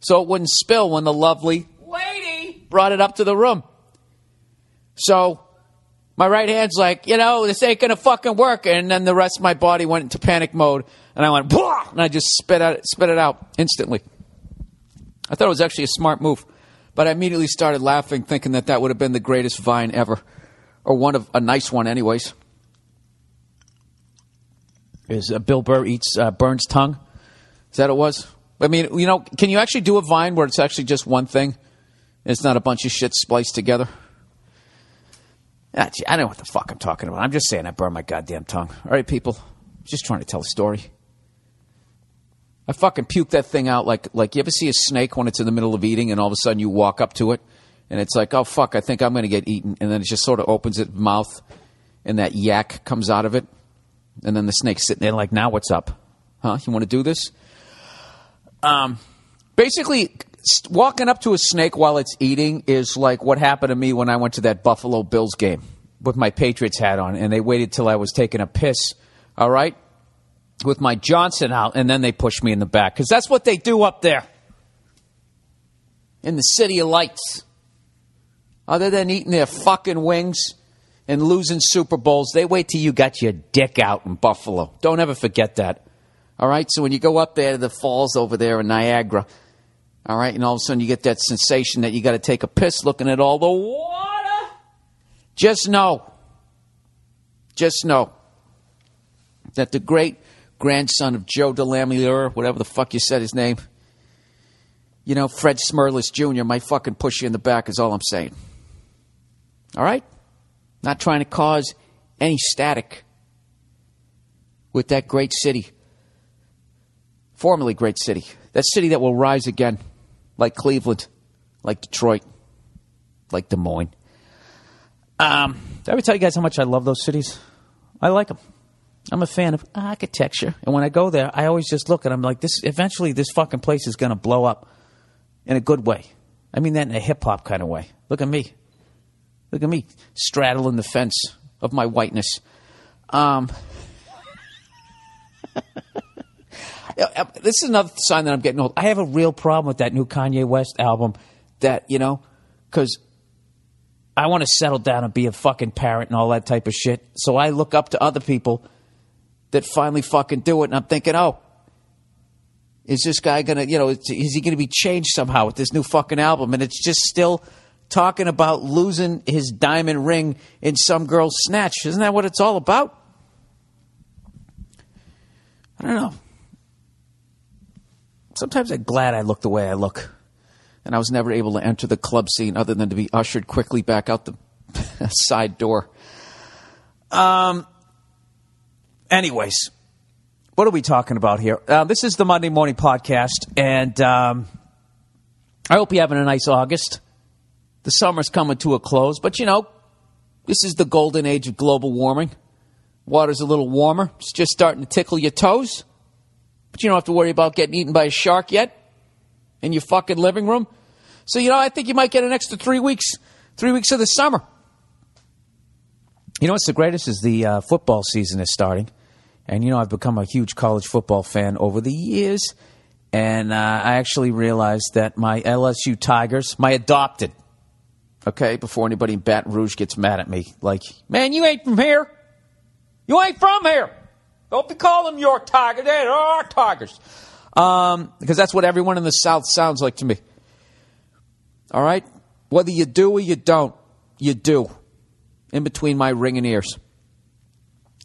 so it wouldn't spill when the lovely lady brought it up to the room. So my right hand's like, you know, this ain't gonna fucking work. And then the rest of my body went into panic mode, and I went, and I just spit out, spit it out instantly. I thought it was actually a smart move, but I immediately started laughing, thinking that that would have been the greatest vine ever, or one of a nice one, anyways. Is uh, Bill Burr eats uh, Burns tongue? Is that what it was? I mean, you know, can you actually do a vine where it's actually just one thing? It's not a bunch of shit spliced together. Ah, gee, I don't know what the fuck I'm talking about. I'm just saying I burned my goddamn tongue. All right, people. Just trying to tell a story. I fucking puke that thing out like like you ever see a snake when it's in the middle of eating and all of a sudden you walk up to it and it's like, oh fuck, I think I'm gonna get eaten and then it just sort of opens its mouth and that yak comes out of it. And then the snake's sitting there like, now what's up? Huh? You wanna do this? Um basically walking up to a snake while it's eating is like what happened to me when I went to that Buffalo Bills game with my Patriots hat on, and they waited till I was taking a piss. All right, with my Johnson out, and then they push me in the back because that's what they do up there in the city of lights. Other than eating their fucking wings and losing Super Bowls, they wait till you got your dick out in Buffalo. Don't ever forget that. All right, so when you go up there to the falls over there in Niagara, all right, and all of a sudden you get that sensation that you got to take a piss looking at all the water. Just know, just know that the great grandson of Joe DeLamiere, whatever the fuck you said his name, you know, Fred Smirlis Jr. might fucking push you in the back, is all I'm saying. All right? Not trying to cause any static with that great city, formerly great city, that city that will rise again, like Cleveland, like Detroit, like Des Moines. Um, did I ever tell you guys how much I love those cities? I like them. I'm a fan of architecture, and when I go there, I always just look and I'm like, this. Eventually, this fucking place is going to blow up in a good way. I mean that in a hip hop kind of way. Look at me. Look at me straddling the fence of my whiteness. Um, <laughs> this is another sign that I'm getting old. I have a real problem with that new Kanye West album. That you know, because I want to settle down and be a fucking parent and all that type of shit. So I look up to other people that finally fucking do it, and I'm thinking, oh, Is this guy gonna, you know, is he gonna be changed somehow with this new fucking album? And it's just still talking about losing his diamond ring in some girl's snatch. Isn't that what it's all about? I don't know. Sometimes I'm glad I look the way I look. And I was never able to enter the club scene other than to be ushered quickly back out the <laughs> side door. Um, anyways, what are we talking about here? Uh, this is the Monday Morning Podcast, and um, I hope you're having a nice August. The summer's coming to a close, but you know, this is the golden age of global warming. Water's a little warmer. It's just starting to tickle your toes. But you don't have to worry about getting eaten by a shark yet in your fucking living room. So, you know, I think you might get an extra three weeks, three weeks of the summer. You know what's the greatest is the uh, football season is starting. And, you know, I've become a huge college football fan over the years. And uh, I actually realized that my LSU Tigers, my adopted, okay, before anybody in Baton Rouge gets mad at me, like, man, you ain't from here. You ain't from here. Don't be calling them your Tigers. They're our Tigers. Um, because that's what everyone in the South sounds like to me. All right? Whether you do or you don't, you do. In between my ringing ears.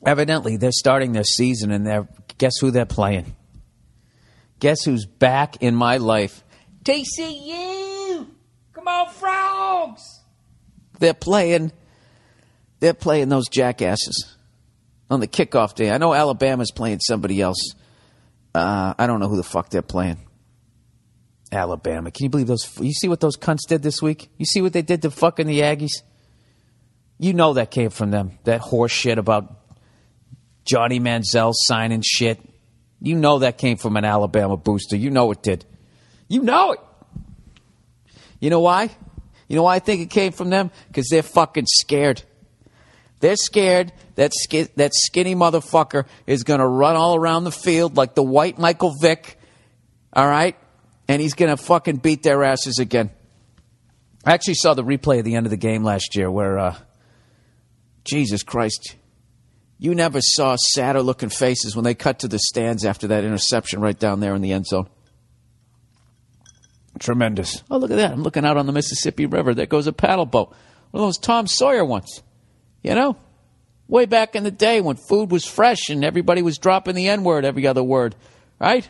Evidently, they're starting their season, and they're guess who they're playing? Guess who's back in my life? TCU. Come on, frogs. They're playing. They're playing those jackasses on the kickoff day. I know Alabama's playing somebody else. Uh, I don't know who the fuck they're playing. Alabama. Can you believe those? You see what those cunts did this week? You see what they did to fucking the Aggies? You know that came from them. That horse shit about Johnny Manziel signing shit. You know that came from an Alabama booster. You know it did. You know it. You know why? You know why I think it came from them? Because they're fucking scared. They're scared that that skinny motherfucker is going to run all around the field like the white Michael Vick. All right, and he's going to fucking beat their asses again. I actually saw the replay at the end of the game last year where, uh, Jesus Christ, you never saw sadder looking faces when they cut to the stands after that interception right down there in the end zone. Tremendous. Oh, look at that. I'm looking out on the Mississippi River. There goes a paddle boat. One of those Tom Sawyer ones. You know? Way back in the day when food was fresh and everybody was dropping the N word every other word. Right?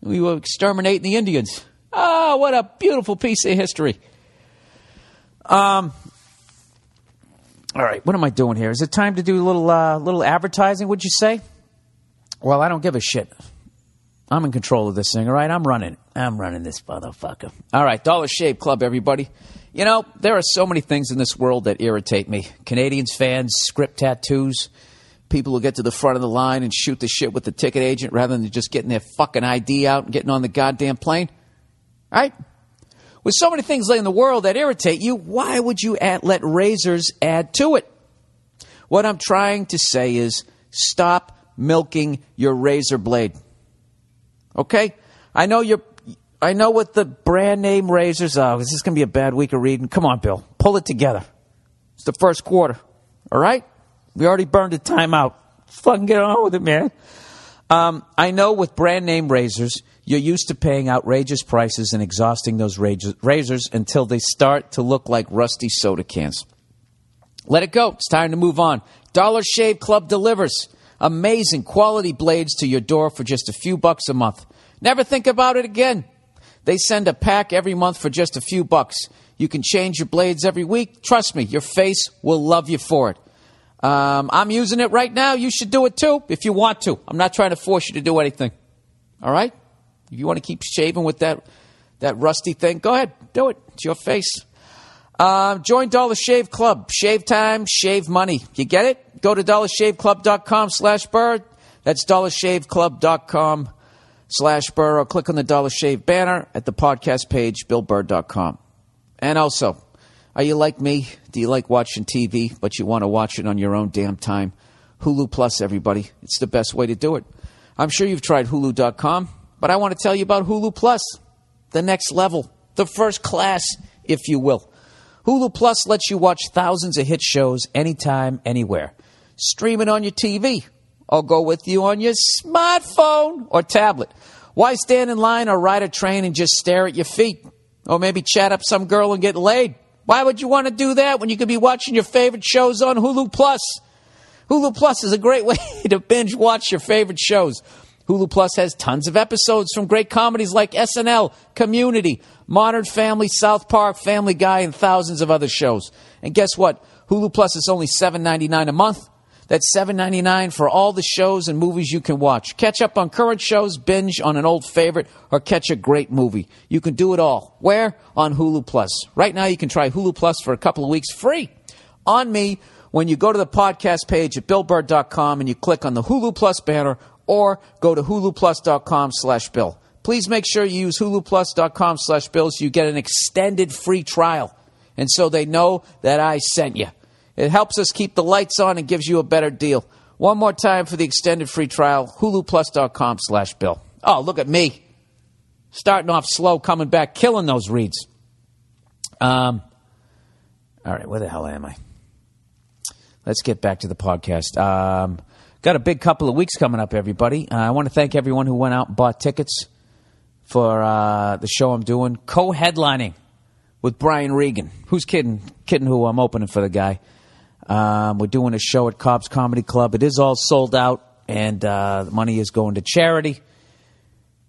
We were exterminating the Indians. Oh, what a beautiful piece of history. Um, all right, what am I doing here? Is it time to do a little uh, little advertising? Would you say? Well, I don't give a shit. I'm in control of this thing. All right, I'm running. I'm running this motherfucker. All right, Dollar Shave Club, everybody. You know there are so many things in this world that irritate me. Canadians fans, script tattoos, people who get to the front of the line and shoot the shit with the ticket agent rather than just getting their fucking ID out and getting on the goddamn plane. Right? With so many things in the world that irritate you, why would you add, let razors add to it? What I'm trying to say is stop milking your razor blade. Okay? I know you're I know what the brand name razors are. This is going to be a bad week of reading? Come on, Bill. Pull it together. It's the first quarter. All right? We already burned the time out. Fucking get on with it, man. Um, I know with brand name razors, you're used to paying outrageous prices and exhausting those razors until they start to look like rusty soda cans. Let it go. It's time to move on. Dollar Shave Club delivers amazing quality blades to your door for just a few bucks a month. Never think about it again. They send a pack every month for just a few bucks. You can change your blades every week. Trust me, your face will love you for it. Um, I'm using it right now. You should do it too if you want to. I'm not trying to force you to do anything. All right? If you want to keep shaving with that that rusty thing, go ahead, do it. It's your face. Uh, join Dollar Shave Club. Shave time, shave money. You get it? Go to dollarshaveclub.com slash burr. That's dollarshaveclub.com slash burr. Or click on the Dollar Shave banner at the podcast page, billburr.com. And also, are you like me? Do you like watching TV, but you want to watch it on your own damn time? Hulu Plus, everybody. It's the best way to do it. I'm sure you've tried Hulu.com. But I want to tell you about Hulu Plus, the next level, the first class, if you will. Hulu Plus lets you watch thousands of hit shows anytime, anywhere. Stream it on your TV or go with you on your smartphone or tablet. Why stand in line or ride a train and just stare at your feet? Or maybe chat up some girl and get laid? Why would you want to do that when you could be watching your favorite shows on Hulu Plus? Hulu Plus is a great <laughs> way to binge watch your favorite shows. Hulu Plus has tons of episodes from great comedies like SNL, Community, Modern Family, South Park, Family Guy, and thousands of other shows. And guess what? Hulu Plus is only $7.99 a month. That's $7.99 for all the shows and movies you can watch. Catch up on current shows, binge on an old favorite, or catch a great movie. You can do it all. Where? On Hulu Plus. Right now, you can try Hulu Plus for a couple of weeks free. On me, when you go to the podcast page at BillBurr.com and you click on the Hulu Plus banner, or go to huluplus.com slash bill. Please make sure you use huluplus.com slash bill so you get an extended free trial. And so they know that I sent you. It helps us keep the lights on and gives you a better deal. One more time for the extended free trial, huluplus.com slash bill. Oh, look at me. Starting off slow, coming back, killing those reads. Um, all right, where the hell am I? Let's get back to the podcast. Um, got a big couple of weeks coming up, everybody. Uh, I want to thank everyone who went out and bought tickets for uh, the show I'm doing. Co headlining with Brian Regan. Who's kidding? Kidding who? I'm opening for the guy. Um, we're doing a show at Cobb's Comedy Club. It is all sold out, and uh, the money is going to charity.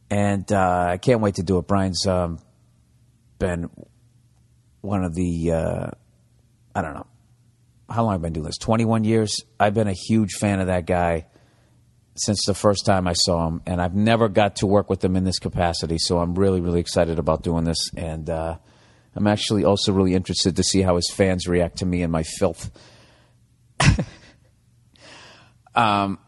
And uh, I can't wait to do it. Brian's um, been one of the, uh, I don't know, how long have I been doing this? 21 years. I've been a huge fan of that guy since the first time I saw him, and I've never got to work with him in this capacity. So I'm really, really excited about doing this, and uh, I'm actually also really interested to see how his fans react to me and my filth. <laughs> um,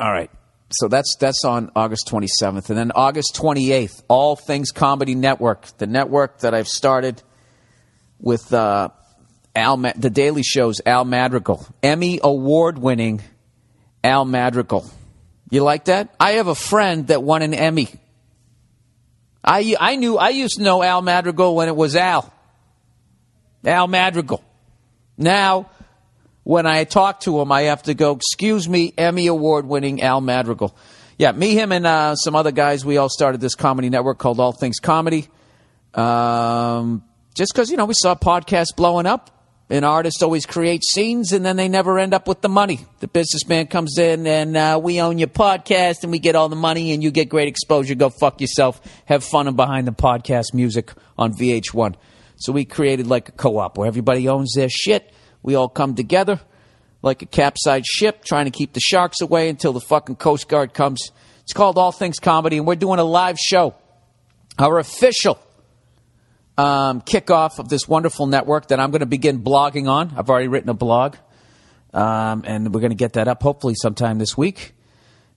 all right. So that's that's on August 27th, and then August 28th, All Things Comedy Network, the network that I've started with uh, Al, Ma- the Daily Show's Al Madrigal, Emmy award-winning Al Madrigal. You like that? I have a friend that won an Emmy. I I knew I used to know Al Madrigal when it was Al. Al Madrigal. Now when I talk to him, I have to go, excuse me, Emmy award winning Al Madrigal. Yeah, me, him, and uh, some other guys, we all started this comedy network called All Things Comedy. Um, just because, you know, we saw podcasts blowing up. An artist always creates scenes and then they never end up with the money. The businessman comes in and uh, we own your podcast and we get all the money and you get great exposure. Go fuck yourself. Have fun and behind the podcast music on VH1. So we created like a co op where everybody owns their shit. We all come together like a capsized ship trying to keep the sharks away until the fucking Coast Guard comes. It's called All Things Comedy and we're doing a live show. Our official um, kickoff of this wonderful network that I'm going to begin blogging on. I've already written a blog, um, and we're going to get that up hopefully sometime this week.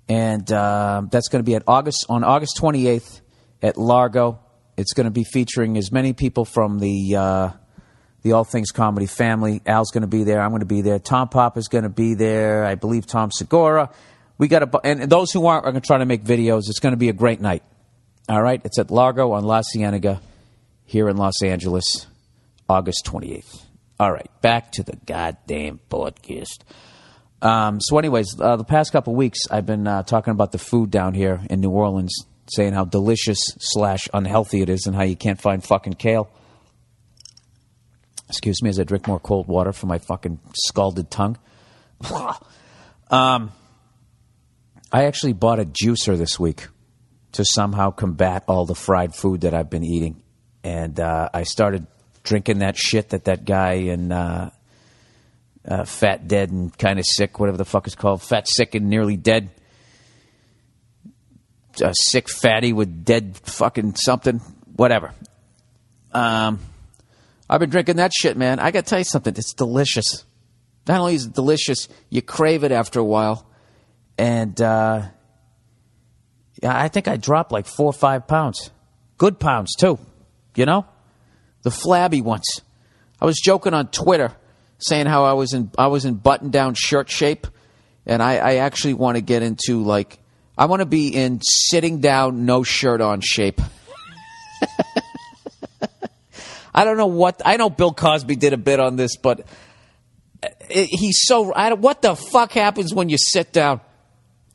And um, that's going to be at August on August 28th at Largo. It's going to be featuring as many people from the uh, the All Things Comedy family. Al's going to be there. I'm going to be there. Tom Pop is going to be there. I believe Tom Segura. We got a and those who aren't are going to try to make videos. It's going to be a great night. All right, it's at Largo on La Cienega here in Los Angeles, August 28th. All right, back to the goddamn podcast. Um, so, anyways, uh, the past couple weeks, I've been uh, talking about the food down here in New Orleans, saying how delicious slash unhealthy it is, and how you can't find fucking kale. Excuse me as I drink more cold water for my fucking scalded tongue. <laughs> um, I actually bought a juicer this week to somehow combat all the fried food that I've been eating and uh, I started drinking that shit that that guy in uh, uh, Fat Dead and Kind of Sick, whatever the fuck is called, Fat Sick and Nearly Dead, a sick fatty with dead fucking something, whatever. Um, I've been drinking that shit, man. I got to tell you something. It's delicious. Not only is it delicious, you crave it after a while, and uh, I think I dropped like four or five pounds. Good pounds too you know? The flabby ones. I was joking on Twitter saying how I was in I was in button down shirt shape and I, I actually want to get into like I want to be in sitting down no shirt on shape. <laughs> I don't know what I know Bill Cosby did a bit on this but it, he's so I don't, what the fuck happens when you sit down?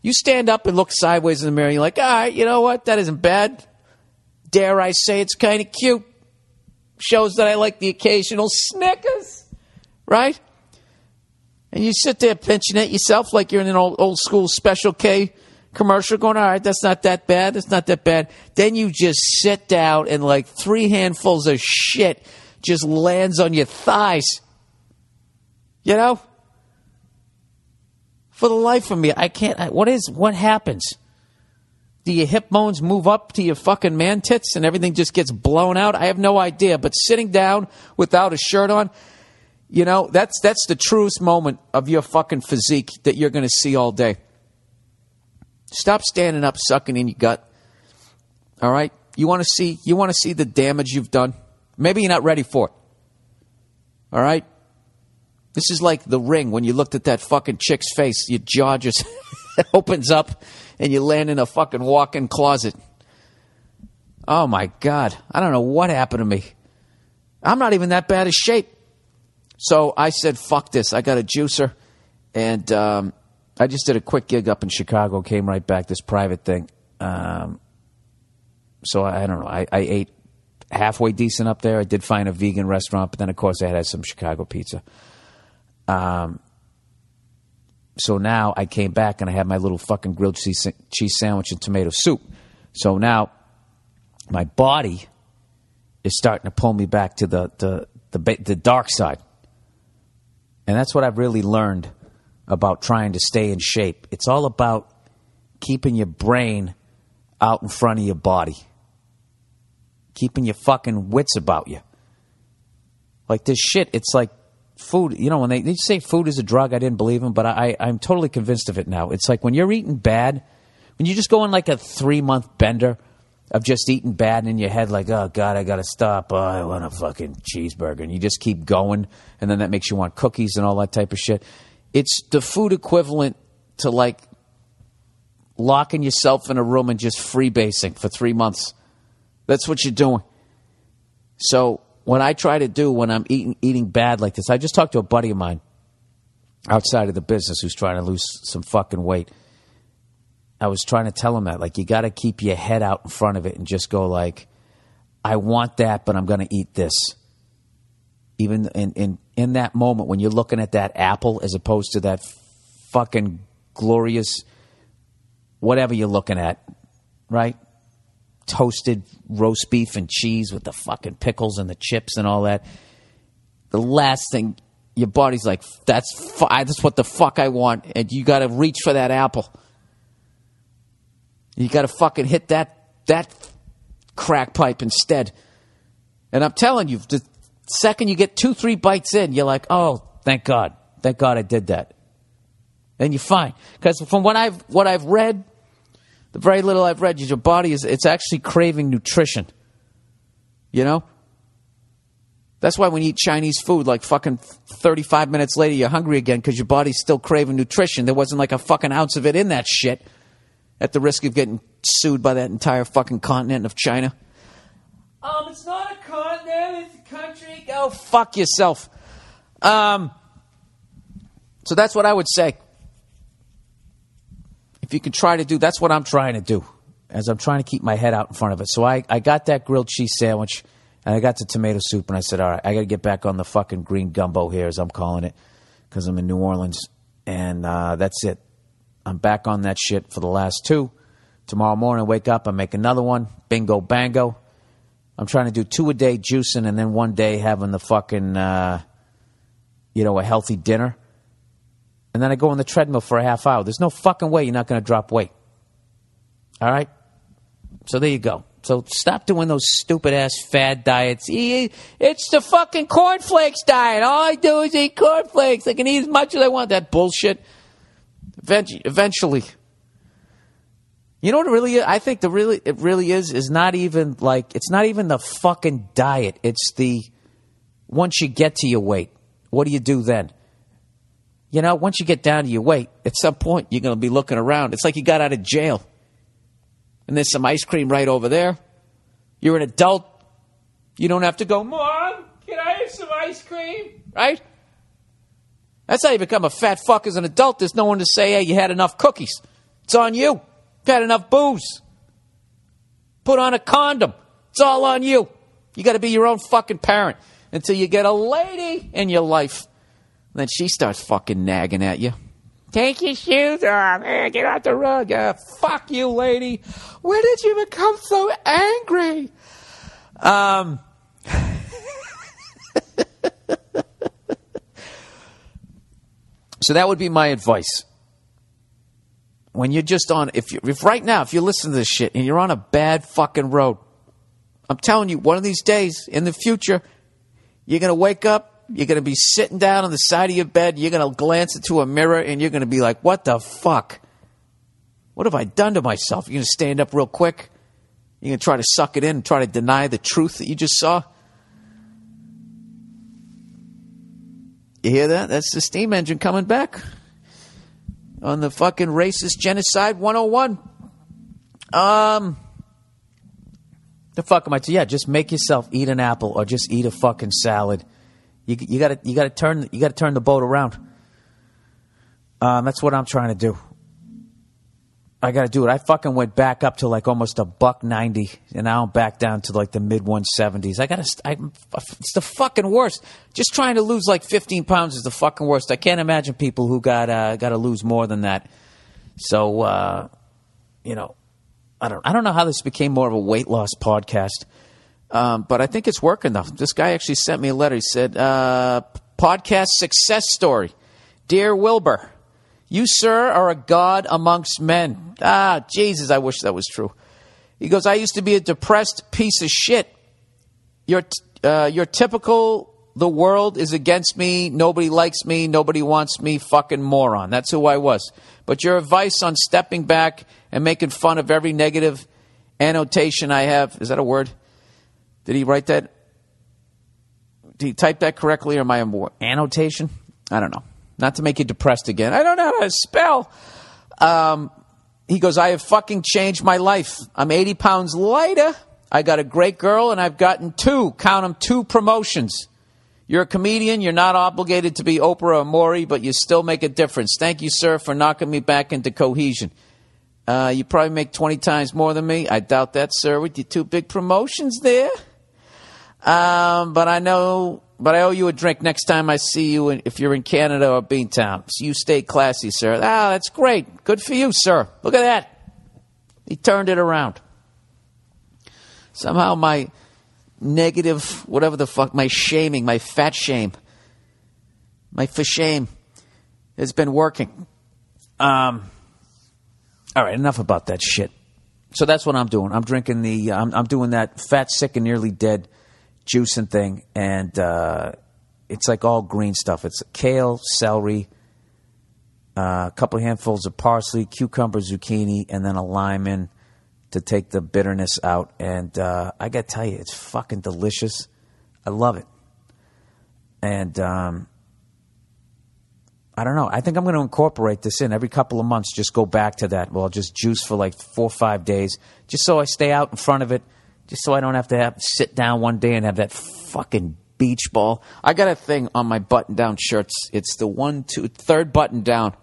You stand up and look sideways in the mirror. You're like, all right, you know what? That isn't bad. Dare I say it's kind of cute. Shows that I like the occasional Snickers, right? And you sit there pinching at yourself like you're in an old, old school Special K commercial going, all right, that's not that bad. That's not that bad. Then you just sit down and like three handfuls of shit just lands on your thighs. You know? For the life of me, I can't. I, what is, what happens? Do your hip bones move up to your fucking man tits and everything just gets blown out? I have no idea. But sitting down without a shirt on, you know, that's that's the truest moment of your fucking physique that you're going to see all day. Stop standing up, sucking in your gut. All right, you want to see you want to see the damage you've done. Maybe you're not ready for it. All right, this is like the ring when you looked at that fucking chick's face, your <laughs> jaw just <laughs> opens up and you land in a fucking walk-in closet. Oh my god, I don't know what happened to me. I'm not even that bad a shape. So I said, fuck this. I got a juicer. And um, I just did a quick gig up in Chicago, came right back, this private thing. Um, so I, I don't know. I, I ate halfway decent up there. I did find a vegan restaurant, but then, of course, I had some Chicago pizza. Um, so now I came back and I had my little fucking grilled cheese, cheese sandwich and tomato soup. So now my body is starting to pull me back to the, the, the, the dark side. And that's what I've really learned about trying to stay in shape. It's all about keeping your brain out in front of your body, keeping your fucking wits about you. Like this shit, it's like food. You know, when they, they say food is a drug, I didn't believe them, but I, I'm totally convinced of it now. It's like when you're eating bad, when you just go on like a three month bender of just eating bad and in your head, like, oh God, I gotta stop. Oh, I want a fucking cheeseburger. And you just keep going, and then that makes you want cookies and all that type of shit. It's the food equivalent to like locking yourself in a room and just freebasing for three months. That's what you're doing. So what I try to do when I'm eating eating bad like this, I just talked to a buddy of mine outside of the business who's trying to lose some fucking weight. I was trying to tell him that like you got to keep your head out in front of it and just go like, I want that, but I'm going to eat this. Even in, in in that moment when you're looking at that apple as opposed to that fucking glorious whatever you're looking at, right? Toasted roast beef and cheese with the fucking pickles and the chips and all that. The last thing your body's like, that's that's what the fuck I want, and you got to reach for that apple. You got to fucking hit that that crack pipe instead. And I'm telling you, the second you get two, three bites in, you're like, oh, thank God, thank God I did that. And you're fine because from what I've what I've read, the very little I've read, your body is it's actually craving nutrition. You know. That's why when you eat Chinese food, like fucking 35 minutes later, you're hungry again because your body's still craving nutrition. There wasn't like a fucking ounce of it in that shit at the risk of getting sued by that entire fucking continent of China. Um, it's not a continent, it's a country. Go fuck yourself. Um, so that's what I would say. If you can try to do, that's what I'm trying to do, as I'm trying to keep my head out in front of it. So I, I got that grilled cheese sandwich, and I got the tomato soup, and I said, all right, I got to get back on the fucking green gumbo here, as I'm calling it, because I'm in New Orleans, and uh, that's it. I'm back on that shit for the last two. Tomorrow morning, I wake up, I make another one. Bingo, bango. I'm trying to do two a day juicing and then one day having the fucking, uh, you know, a healthy dinner. And then I go on the treadmill for a half hour. There's no fucking way you're not going to drop weight. All right? So there you go. So stop doing those stupid ass fad diets. It's the fucking cornflakes diet. All I do is eat cornflakes. I can eat as much as I want. That bullshit. Eventually. You know what it really is? I think the really it really is is not even like it's not even the fucking diet. It's the once you get to your weight, what do you do then? You know, once you get down to your weight, at some point you're going to be looking around. It's like you got out of jail. And there's some ice cream right over there. You're an adult. You don't have to go, "Mom, can I have some ice cream?" Right? That's how you become a fat fuck as an adult. There's no one to say, "Hey, you had enough cookies." It's on you. You've had enough booze. Put on a condom. It's all on you. You got to be your own fucking parent until you get a lady in your life. Then she starts fucking nagging at you. Take your shoes off. Get off the rug. Uh, fuck you, lady. When did you become so angry? Um. <laughs> so that would be my advice. When you're just on, if you, if right now, if you listen to this shit and you're on a bad fucking road, I'm telling you, one of these days in the future, you're gonna wake up, you're gonna be sitting down on the side of your bed, you're gonna glance into a mirror, and you're gonna be like, "What the fuck? What have I done to myself?" You're gonna stand up real quick. You're gonna try to suck it in and try to deny the truth that you just saw. You hear that? That's the steam engine coming back on the fucking racist genocide 101. Um, the fuck am I? Yeah, just make yourself eat an apple or just eat a fucking salad. You you got to you got to turn you got to turn the boat around. Um, that's what I'm trying to do. I got to do it. I fucking went back up to like almost a buck ninety, and now I'm back down to like the mid 170s. I got to. I, it's the fucking worst. Just trying to lose like 15 pounds is the fucking worst. I can't imagine people who got uh, got to lose more than that. So, uh, you know, I don't. I don't know how this became more of a weight loss podcast, um, but I think it's working though. This guy actually sent me a letter. He said, uh, "Podcast success story, dear Wilbur." You, sir, are a god amongst men. Ah, Jesus, I wish that was true. He goes, I used to be a depressed piece of shit. You're, t- uh, you're typical, the world is against me, nobody likes me, nobody wants me, fucking moron. That's who I was. But your advice on stepping back and making fun of every negative annotation I have, is that a word? Did he write that? Did he type that correctly or am I a more annotation? I don't know. Not to make you depressed again. I don't know how to spell. Um, he goes, I have fucking changed my life. I'm 80 pounds lighter. I got a great girl and I've gotten two, count them, two promotions. You're a comedian. You're not obligated to be Oprah or Maury, but you still make a difference. Thank you, sir, for knocking me back into cohesion. Uh, you probably make 20 times more than me. I doubt that, sir, with your two big promotions there. Um, but I know, but I owe you a drink next time I see you in, if you're in Canada or Beantown. So you stay classy, sir. Ah, that's great. Good for you, sir. Look at that. He turned it around. Somehow my negative, whatever the fuck, my shaming, my fat shame, my for shame has been working. Um, all right, enough about that shit. So that's what I'm doing. I'm drinking the, I'm, I'm doing that fat, sick, and nearly dead juicing thing, and uh, it's like all green stuff. It's kale, celery, uh, a couple handfuls of parsley, cucumber, zucchini, and then a lime in to take the bitterness out. And uh, I got to tell you, it's fucking delicious. I love it. And um, I don't know. I think I'm going to incorporate this in every couple of months. Just go back to that. Well, just juice for like four or five days, just so I stay out in front of it, just so I don't have to have sit down one day and have that fucking beach ball. I got a thing on my button-down shirts. It's the one, two, third button down.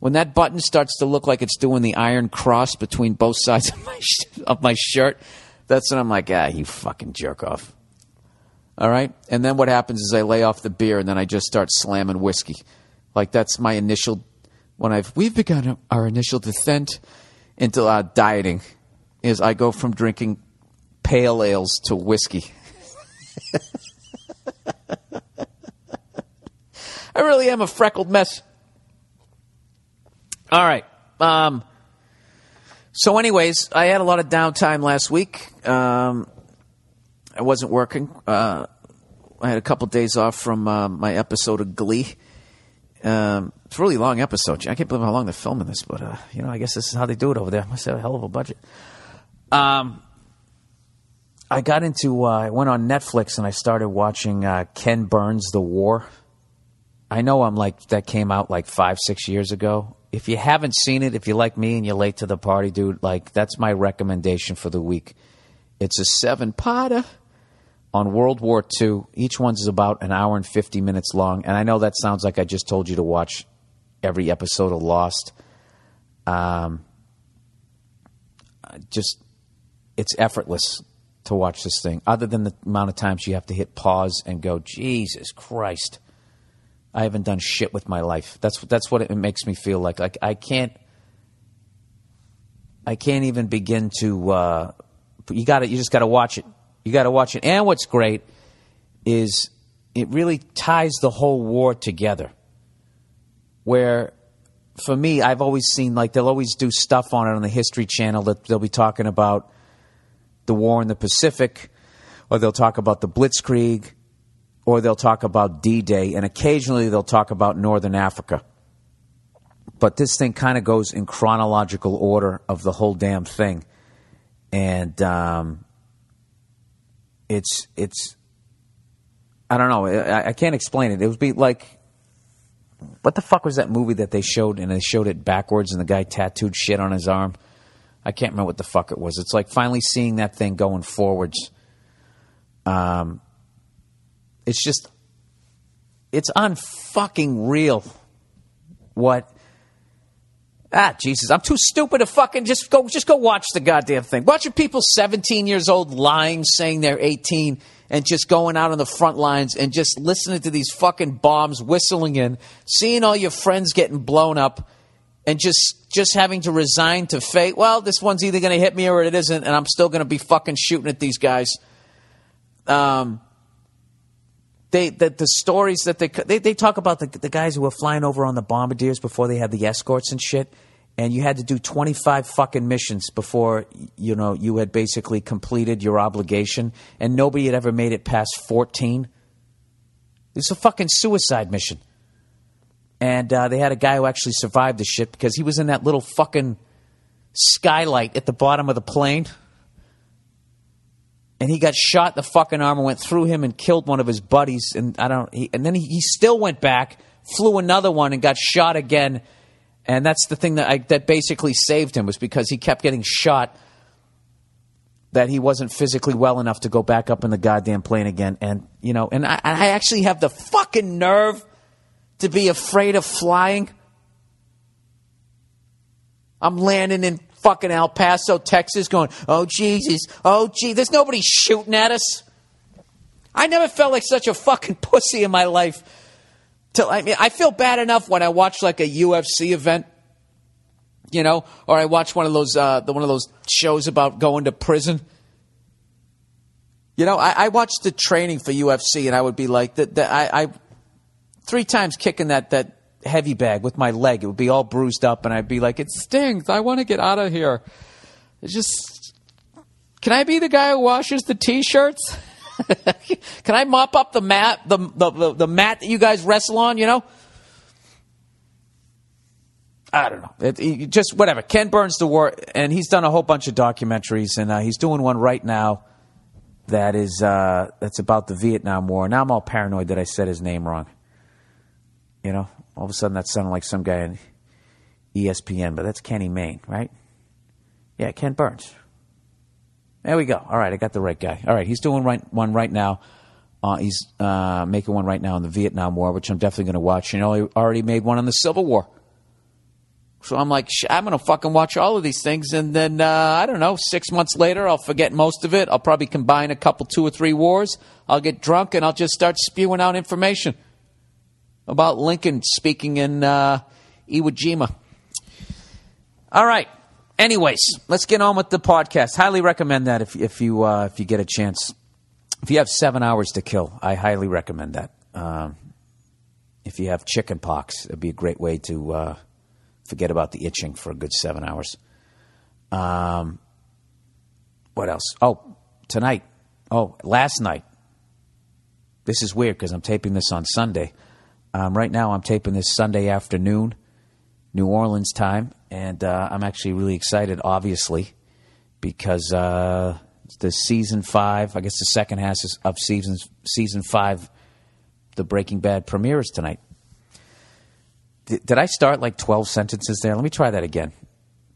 When that button starts to look like it's doing the iron cross between both sides <laughs> of my sh- of my shirt, that's when I'm like, ah, you fucking jerk off. All right, and then what happens is I lay off the beer and then I just start slamming whiskey. Like that's my initial when I've we've begun our initial descent into uh, dieting is I go from drinking pale ales to whiskey. I really am a freckled mess. All right. Um, so, anyways, I had a lot of downtime last week. Um, I wasn't working. Uh, I had a couple days off from uh, my episode of Glee. Um, it's a really long episode. I can't believe how long they're filming this, but uh, you know, I guess this is how they do it over there. Must have a hell of a budget. Um, I got into. Uh, I went on Netflix and I started watching uh, Ken Burns' The War. I know I'm like that came out like five, six years ago. If you haven't seen it, if you're like me and you're late to the party, dude, like that's my recommendation for the week. It's a seven potter on World War II. Each one's about an hour and 50 minutes long. And I know that sounds like I just told you to watch every episode of Lost. Um, just it's effortless to watch this thing. Other than the amount of times you have to hit pause and go, Jesus Christ, I haven't done shit with my life. That's that's what it makes me feel like. Like I can't, I can't even begin to. Uh, you got to, you just got to watch it. You got to watch it. And what's great is it really ties the whole war together. Where for me, I've always seen like they'll always do stuff on it on the History Channel that they'll be talking about the war in the Pacific, or they'll talk about the Blitzkrieg, or they'll talk about D Day, and occasionally they'll talk about Northern Africa. But this thing kind of goes in chronological order of the whole damn thing. And um, it's, it's, I don't know, I, I can't explain it. It would be like, what the fuck was that movie that they showed and they showed it backwards and the guy tattooed shit on his arm? I can't remember what the fuck it was. It's like finally seeing that thing going forwards. Um, it's just, it's unfucking real. What? Ah, Jesus! I'm too stupid to fucking just go. Just go watch the goddamn thing. Watching people 17 years old lying, saying they're 18, and just going out on the front lines and just listening to these fucking bombs whistling in, seeing all your friends getting blown up, and just just having to resign to fate. Well, this one's either going to hit me or it isn't, and I'm still going to be fucking shooting at these guys. Um, they the, the stories that they, they they talk about the the guys who were flying over on the bombardiers before they had the escorts and shit, and you had to do 25 fucking missions before you know you had basically completed your obligation, and nobody had ever made it past 14. It's a fucking suicide mission and uh, they had a guy who actually survived the shit because he was in that little fucking skylight at the bottom of the plane. And he got shot in the fucking arm and went through him and killed one of his buddies. And I don't. He, and then he, he still went back, flew another one, and got shot again. And that's the thing that I, that basically saved him was because he kept getting shot. That he wasn't physically well enough to go back up in the goddamn plane again. And you know, and I, I actually have the fucking nerve to be afraid of flying? I'm landing in fucking El Paso, Texas, going, oh, Jesus, oh, gee, there's nobody shooting at us. I never felt like such a fucking <laughs> pussy in my life. Till, I mean, I feel bad enough when I watch like a UFC event, you know, or I watch one of those, uh, the, one of those shows about going to prison. You know, I, I watched the training for UFC, and I would be like, that. I, I three times kicking that that heavy bag with my leg. It would be all bruised up, and I'd be like, "It stings. I want to get out of here." It's just, can I be the guy who washes the t-shirts? <laughs> can I mop up the mat, the, the the the mat that you guys wrestle on? You know. I don't know. It, it, just whatever. Ken Burns the war, and he's done a whole bunch of documentaries, and uh, he's doing one right now that is uh, that's about the Vietnam War. Now I'm all paranoid that I said his name wrong. You know, all of a sudden that sounded like some guy in ESPN, but that's Kenny Mayne, right? Yeah, Ken Burns. There we go. All right, I got the right guy. All right, he's doing right, one right now. Uh, he's uh, making one right now in the Vietnam War, which I'm definitely going to watch. You know, he already made one on the Civil War. So I'm like, I'm going to fucking watch all of these things. And then, uh, I don't know, six months later, I'll forget most of it. I'll probably combine a couple, two or three wars. I'll get drunk and I'll just start spewing out information about Lincoln speaking in uh, Iwo Jima. All right. Anyways, let's get on with the podcast. Highly recommend that if if you uh, if you get a chance. If you have seven hours to kill, I highly recommend that. Um, if you have chicken pox, it'd be a great way to uh, forget about the itching for a good seven hours. Um, what else? Oh, tonight. Oh, last night. This is weird because I'm taping this on Sunday. Um, right now, I'm taping this Sunday afternoon, New Orleans time, and uh, I'm actually really excited, obviously, because uh, the season five, I guess the second half of season season five, the Breaking Bad premieres tonight. D- did I start like 12 sentences there? Let me try that again.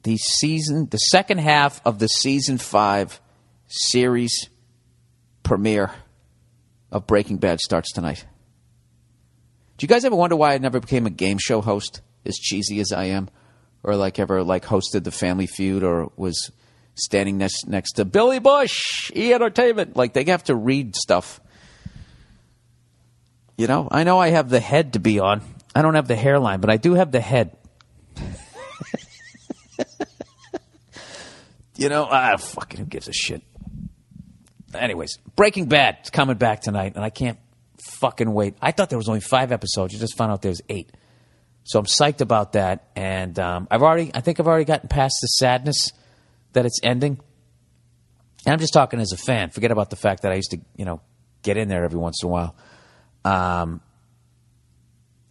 The season, the second half of the season five series premiere of Breaking Bad starts tonight. Do you guys ever wonder why I never became a game show host, as cheesy as I am? or like ever like hosted the Family Feud or was standing next next to Billy Bush, E Entertainment. Like they have to read stuff. You know, I know I have the head to be on. I don't have the hairline, but I do have the head. <laughs> you know, ah, fucking who gives a shit. Anyways, Breaking Bad is coming back tonight, and I can't fucking wait. I thought there was only five episodes. You just found out there's eight. So I'm psyched about that, and um, I've already, I think I've already gotten past the sadness that it's ending. And I'm just talking as a fan. Forget about the fact that I used to, you know, get in there every once in a while. Um,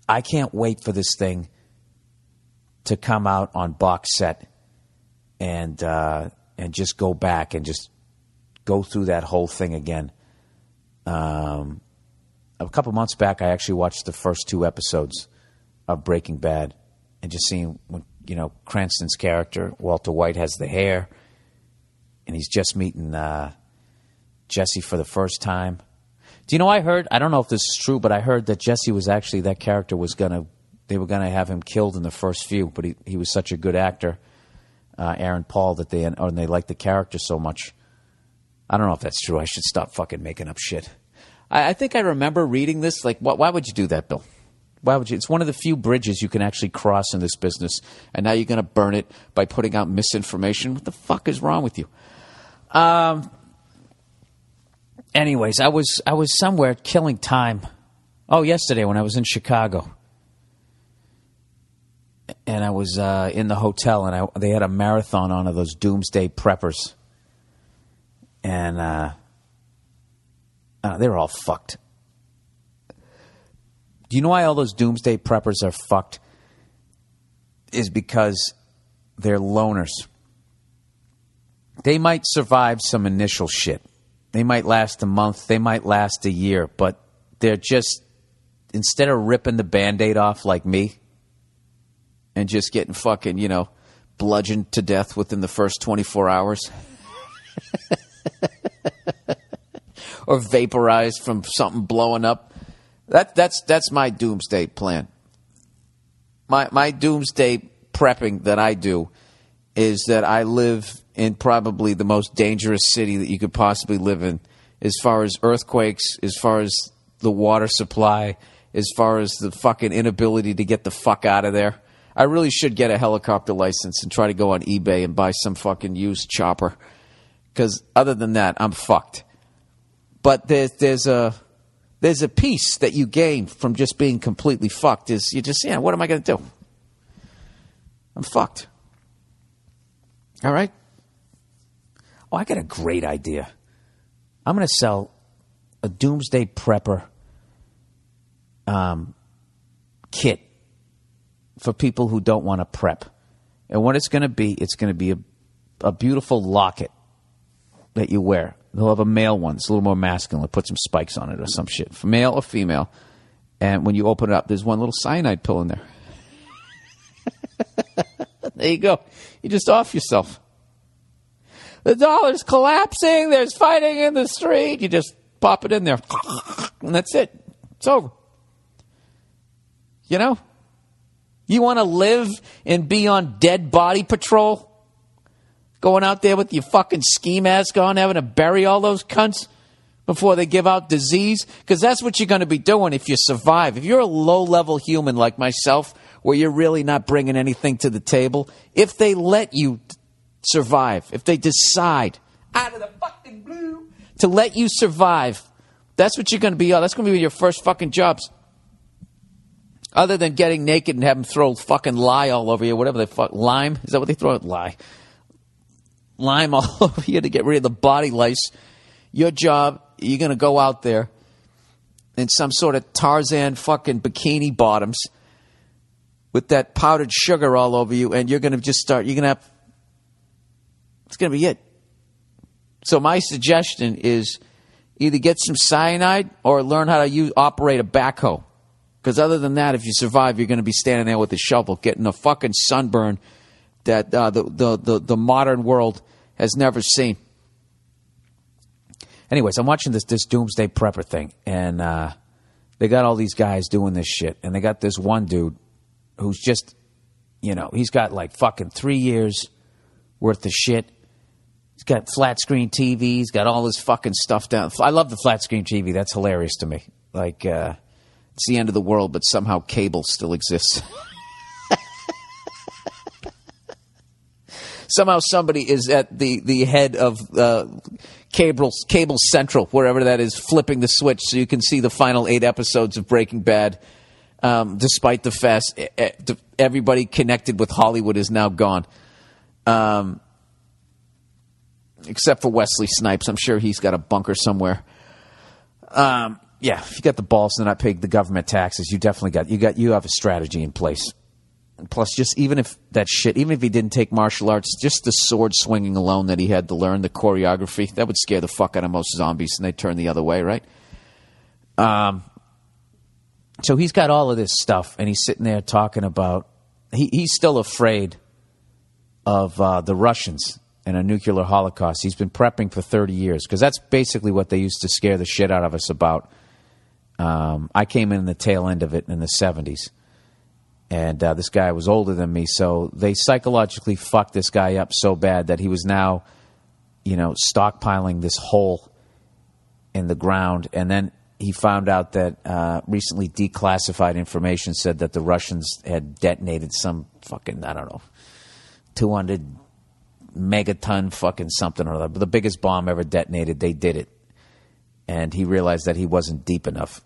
I can't wait for this thing to come out on box set and uh, and just go back and just go through that whole thing again. Um, a couple months back, I actually watched the first two episodes of Breaking Bad, and just seeing when you know Cranston's character Walter White has the hair, and he's just meeting uh, Jesse for the first time. Do you know? I heard. I don't know if this is true, but I heard that Jesse was actually that character was gonna. They were gonna have him killed in the first few, but he he was such a good actor, uh, Aaron Paul, that they and they liked the character so much. I don't know if that's true. I should stop fucking making up shit. I, I think I remember reading this. Like, wh- why would you do that, Bill? Why would you? It's one of the few bridges you can actually cross in this business, and now you're going to burn it by putting out misinformation. What the fuck is wrong with you? Um. Anyways, I was I was somewhere killing time. Oh, yesterday when I was in Chicago, and I was uh, in the hotel, and I, they had a marathon on of those doomsday preppers, and uh, uh, they were all fucked. Do you know why all those doomsday preppers are fucked? Is because they're loners. They might survive some initial shit. They might last a month, they might last a year, but they're just, instead of ripping the band aid off like me and just getting fucking, you know, bludgeoned to death within the first 24 hours <laughs> or vaporized from something blowing up, that, that's, that's my doomsday plan. My, my doomsday prepping that I do is that I live in probably the most dangerous city that you could possibly live in, as far as earthquakes, as far as the water supply, as far as the fucking inability to get the fuck out of there. I really should get a helicopter license and try to go on eBay and buy some fucking used chopper. Because other than that, I'm fucked. But there's there's a there's a piece that you gain from just being completely fucked. Is you just yeah, what am I going to do? I'm fucked. All right. Oh, I got a great idea. I'm going to sell a doomsday prepper um, kit for people who don't want to prep. And what it's going to be, it's going to be a, a beautiful locket that you wear. They'll have a male one. It's a little more masculine. They'll put some spikes on it or some shit, for male or female. And when you open it up, there's one little cyanide pill in there. <laughs> there you go. You just off yourself. The dollar's collapsing. There's fighting in the street. You just pop it in there, <laughs> and that's it. It's over. You know? You want to live and be on dead body patrol? Going out there with your fucking ski mask on, having to bury all those cunts before they give out disease? Because that's what you're going to be doing if you survive. If you're a low level human like myself, where you're really not bringing anything to the table, if they let you survive, if they decide out of the fucking blue to let you survive, that's what you're going to be. That's going to be your first fucking jobs. Other than getting naked and have them throw fucking lye all over you, whatever they fuck lime is that what they throw? Lye, lime <laughs> all over you to get rid of the body lice. Your job, you're going to go out there in some sort of Tarzan fucking bikini bottoms with that powdered sugar all over you, and you're going to just start. You're going to have. It's going to be it. So my suggestion is either get some cyanide or learn how to use, operate a backhoe. Because other than that, if you survive, you're going to be standing there with a shovel, getting a fucking sunburn that uh, the, the, the, the modern world has never seen. Anyways, I'm watching this this Doomsday Prepper thing, and uh, they got all these guys doing this shit, and they got this one dude who's just You know, he's got like fucking three years worth of shit. He's got flat screen TV. He's got all his fucking stuff down. I love the flat screen TV. That's hilarious to me. Like, uh, it's the end of the world, but somehow cable still exists. <laughs> somehow somebody is at the, the head of uh, cable cable central wherever that is flipping the switch so you can see the final eight episodes of breaking bad. Um, despite the fact everybody connected with hollywood is now gone. Um, except for wesley snipes. I'm sure he's got a bunker somewhere. Um, yeah if you got the balls to not pay the government taxes you definitely got you got you have a strategy in place plus just even if that shit even if he didn't take martial arts just the sword swinging alone that he had to learn the choreography that would scare the fuck out of most zombies and they turn the other way right? Um so he's got all of this stuff and he's sitting there talking about he, he's still afraid of uh, the russians and a nuclear holocaust. He's been prepping for 30 years because that's basically what they used to scare the shit out of us about. Um, i came in the tail end of it in the 70s and uh, this guy was older than me, so they psychologically fucked this guy up so bad that he was now, you know, stockpiling this hole in the ground, and then he found out that uh, recently declassified information said that the Russians had detonated some fucking I don't know, two hundred megaton fucking something or other, the biggest bomb ever detonated. They did it, and he realized that he wasn't deep enough.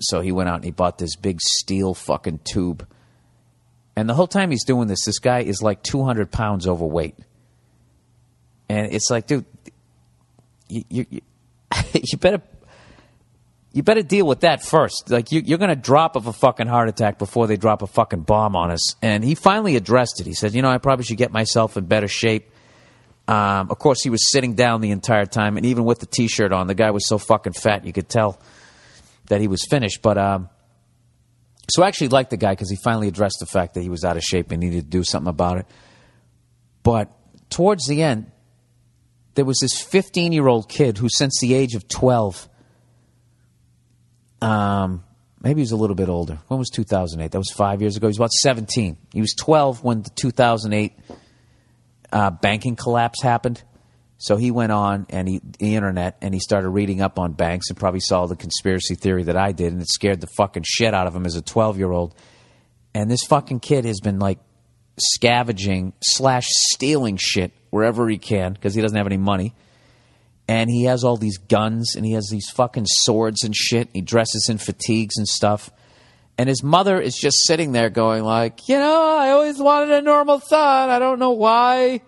So he went out and he bought this big steel fucking tube and the whole time he's doing this, this guy is like 200 pounds overweight. And it's like, dude, you, you, <laughs> you, better you better deal with that first. Like you, are going to drop of a fucking heart attack before they drop a fucking bomb on us. And he finally addressed it. He said, "You know, I probably should get myself in better shape." Um, of course, he was sitting down the entire time, and even with the t-shirt on, the guy was so fucking fat you could tell that he was finished. But um, so I actually liked the guy because he finally addressed the fact that he was out of shape and needed to do something about it. But towards the end, there was this 15 year old kid who, since the age of 12, um, maybe he was a little bit older. When was 2008? That was five years ago. He was about 17. He was 12 when the 2008 uh, banking collapse happened. So he went on and he the internet and he started reading up on banks and probably saw the conspiracy theory that I did and it scared the fucking shit out of him as a twelve year old. And this fucking kid has been like scavenging slash stealing shit wherever he can because he doesn't have any money. And he has all these guns and he has these fucking swords and shit. He dresses in fatigues and stuff. And his mother is just sitting there going like, you know, I always wanted a normal son. I don't know why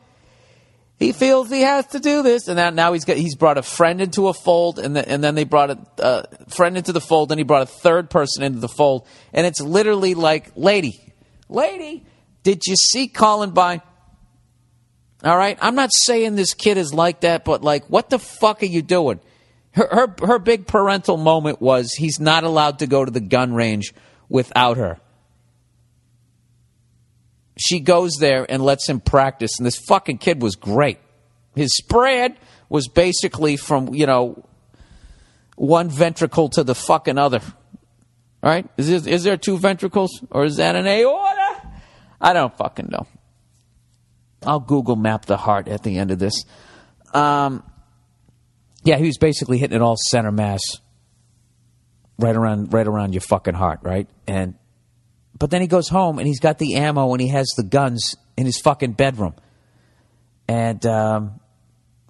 he feels he has to do this, and now, now he's got he's brought a friend into a fold, and, the, and then they brought a uh, friend into the fold, and he brought a third person into the fold, and it's literally like, lady, lady, did you see Columbine? All right, I'm not saying this kid is like that, but like, what the fuck are you doing? Her her her big parental moment was he's not allowed to go to the gun range without her she goes there and lets him practice. And this fucking kid was great. His spread was basically from, you know, one ventricle to the fucking other. Right? Is, is there two ventricles or is that an aorta? I don't fucking know. I'll Google map the heart at the end of this. Um, yeah, he was basically hitting it all center mass, right around, right around your fucking heart, right? And but then he goes home and he's got the ammo and he has the guns in his fucking bedroom. And, um,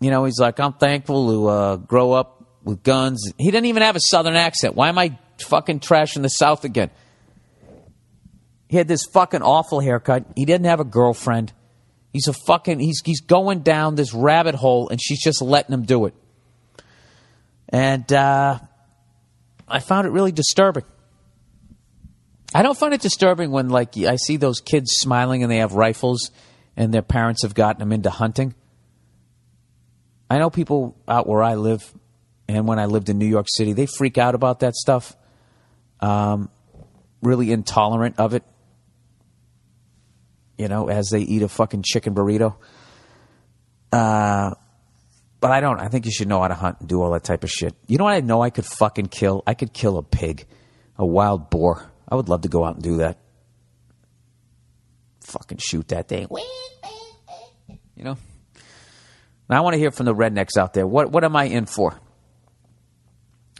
you know, he's like, I'm thankful to uh, grow up with guns. He didn't even have a southern accent. Why am I fucking trashing the South again? He had this fucking awful haircut. He didn't have a girlfriend. He's a fucking, he's, he's going down this rabbit hole and she's just letting him do it. And uh, I found it really disturbing. I don't find it disturbing when like I see those kids smiling and they have rifles and their parents have gotten them into hunting. I know people out where I live and when I lived in New York City, they freak out about that stuff. Um, really intolerant of it. You know, as they eat a fucking chicken burrito. Uh, but I don't. I think you should know how to hunt and do all that type of shit. You know what I know I could fucking kill? I could kill a pig, a wild boar. I would love to go out and do that. fucking shoot that thing. You know? Now I want to hear from the rednecks out there. What what am I in for?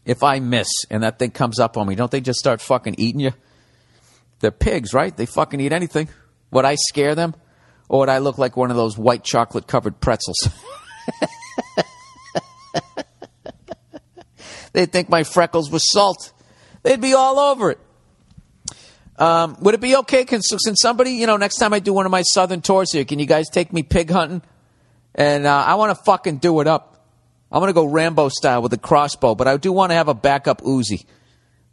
If I miss and that thing comes up on me, don't they just start fucking eating you? They're pigs, right? They fucking eat anything. Would I scare them? Or would I look like one of those white chocolate covered pretzels? <laughs> They'd think my freckles were salt. They'd be all over it. Um, would it be okay? Can, since somebody, you know, next time I do one of my southern tours here, can you guys take me pig hunting? And uh, I want to fucking do it up. I'm going to go Rambo style with a crossbow, but I do want to have a backup Uzi.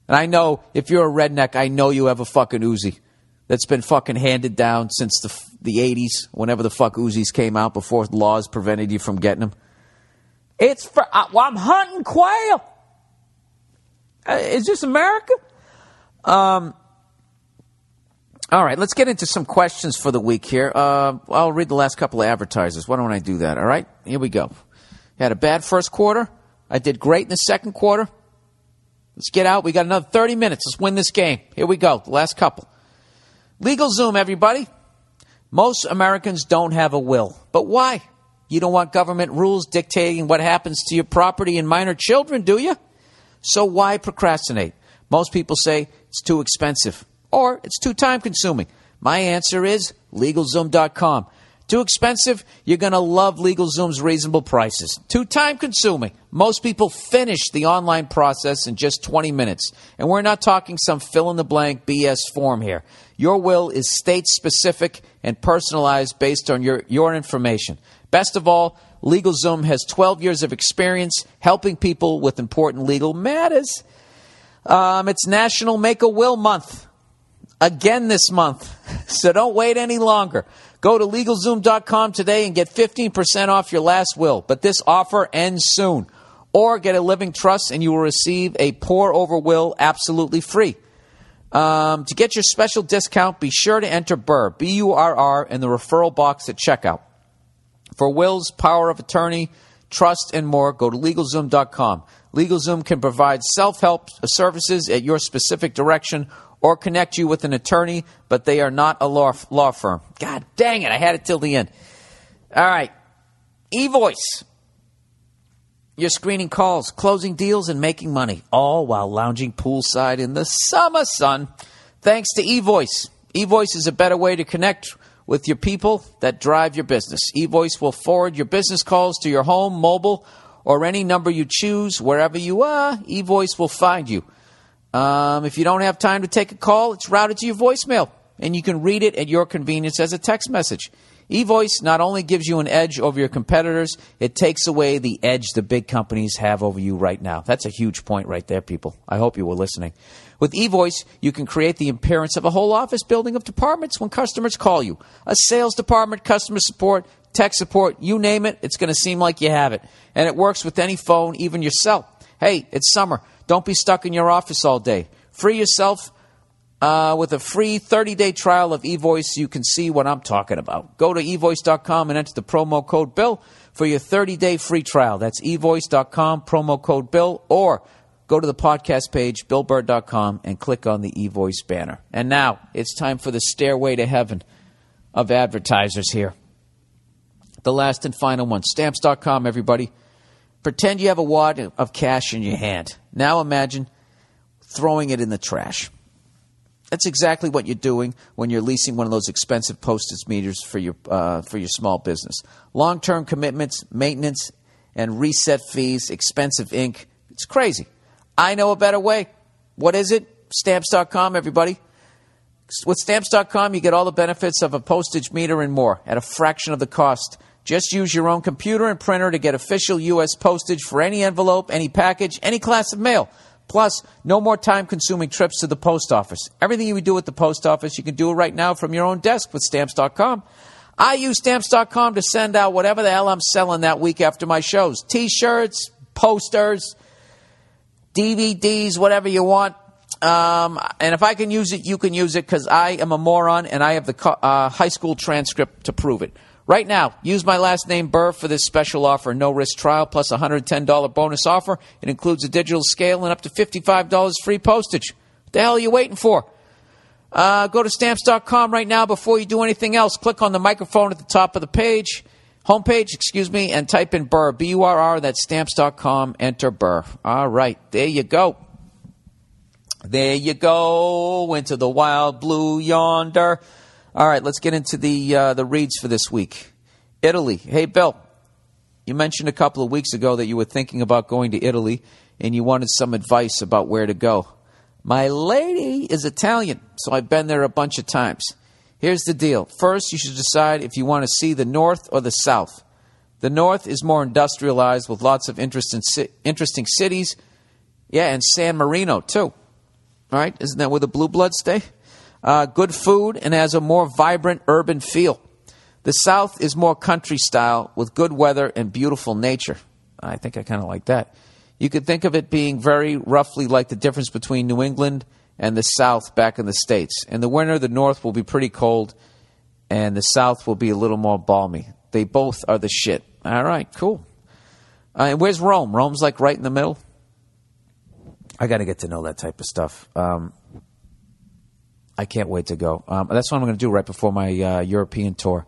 And I know if you're a redneck, I know you have a fucking Uzi that's been fucking handed down since the the 80s, whenever the fuck Uzis came out before laws prevented you from getting them. It's for uh, well, I'm hunting quail. Uh, is this America? Um. All right, let's get into some questions for the week here. Uh, I'll read the last couple of advertisers. Why don't I do that? All right, here we go. Had a bad first quarter. I did great in the second quarter. Let's get out. We got another 30 minutes. Let's win this game. Here we go. The last couple. Legal Zoom, everybody. Most Americans don't have a will. But why? You don't want government rules dictating what happens to your property and minor children, do you? So why procrastinate? Most people say it's too expensive or it's too time consuming. My answer is LegalZoom.com. Too expensive? You're going to love LegalZoom's reasonable prices. Too time consuming? Most people finish the online process in just 20 minutes. And we're not talking some fill in the blank BS form here. Your will is state specific and personalized based on your, your information. Best of all, LegalZoom has 12 years of experience helping people with important legal matters. Um, it's National Make a Will Month again this month, <laughs> so don't wait any longer. Go to LegalZoom.com today and get 15% off your last will. But this offer ends soon. Or get a living trust and you will receive a pour over will absolutely free. Um, to get your special discount, be sure to enter BURR, B U R R, in the referral box at checkout. For wills, power of attorney, trust, and more, go to LegalZoom.com. LegalZoom can provide self help services at your specific direction or connect you with an attorney, but they are not a law, law firm. God dang it, I had it till the end. All right. eVoice. You're screening calls, closing deals, and making money, all while lounging poolside in the summer sun. Thanks to eVoice. eVoice is a better way to connect with your people that drive your business. eVoice will forward your business calls to your home, mobile, or any number you choose. Wherever you are, eVoice will find you. Um, if you don't have time to take a call, it's routed to your voicemail, and you can read it at your convenience as a text message. eVoice not only gives you an edge over your competitors, it takes away the edge the big companies have over you right now. That's a huge point right there, people. I hope you were listening. With eVoice, you can create the appearance of a whole office building of departments when customers call you. A sales department, customer support, tech support, you name it, it's going to seem like you have it. And it works with any phone, even your cell. Hey, it's summer. Don't be stuck in your office all day. Free yourself uh, with a free 30 day trial of eVoice. You can see what I'm talking about. Go to evoice.com and enter the promo code BILL for your 30 day free trial. That's evoice.com, promo code BILL, or go to the podcast page, billburr.com, and click on the eVoice banner. And now it's time for the stairway to heaven of advertisers here. The last and final one stamps.com, everybody. Pretend you have a wad of cash in your hand. Now imagine throwing it in the trash. That's exactly what you're doing when you're leasing one of those expensive postage meters for your uh, for your small business. Long-term commitments, maintenance, and reset fees, expensive ink. It's crazy. I know a better way. What is it? Stamps.com, everybody. With Stamps.com, you get all the benefits of a postage meter and more at a fraction of the cost. Just use your own computer and printer to get official U.S. postage for any envelope, any package, any class of mail. Plus, no more time consuming trips to the post office. Everything you would do at the post office, you can do it right now from your own desk with Stamps.com. I use Stamps.com to send out whatever the hell I'm selling that week after my shows t shirts, posters, DVDs, whatever you want. Um, and if I can use it, you can use it because I am a moron and I have the co- uh, high school transcript to prove it. Right now, use my last name Burr for this special offer. No risk trial plus a $110 bonus offer. It includes a digital scale and up to $55 free postage. What the hell are you waiting for? Uh, go to stamps.com right now before you do anything else. Click on the microphone at the top of the page, homepage, excuse me, and type in Burr, B U R R. That's stamps.com. Enter Burr. All right, there you go. There you go into the wild blue yonder. All right, let's get into the uh, the reads for this week. Italy. Hey, Bill. You mentioned a couple of weeks ago that you were thinking about going to Italy and you wanted some advice about where to go. My lady is Italian, so I've been there a bunch of times. Here's the deal. First, you should decide if you want to see the north or the south. The north is more industrialized with lots of interesting, interesting cities. Yeah, and San Marino, too. All right, isn't that where the Blue Bloods stay? Uh, good food and has a more vibrant urban feel. The South is more country style with good weather and beautiful nature. I think I kind of like that. You could think of it being very roughly like the difference between New England and the South back in the States. In the winter, the North will be pretty cold, and the South will be a little more balmy. They both are the shit. All right, cool. Uh, where's Rome? Rome's like right in the middle. I got to get to know that type of stuff. Um, I can't wait to go. Um, that's what I'm going to do right before my uh, European tour.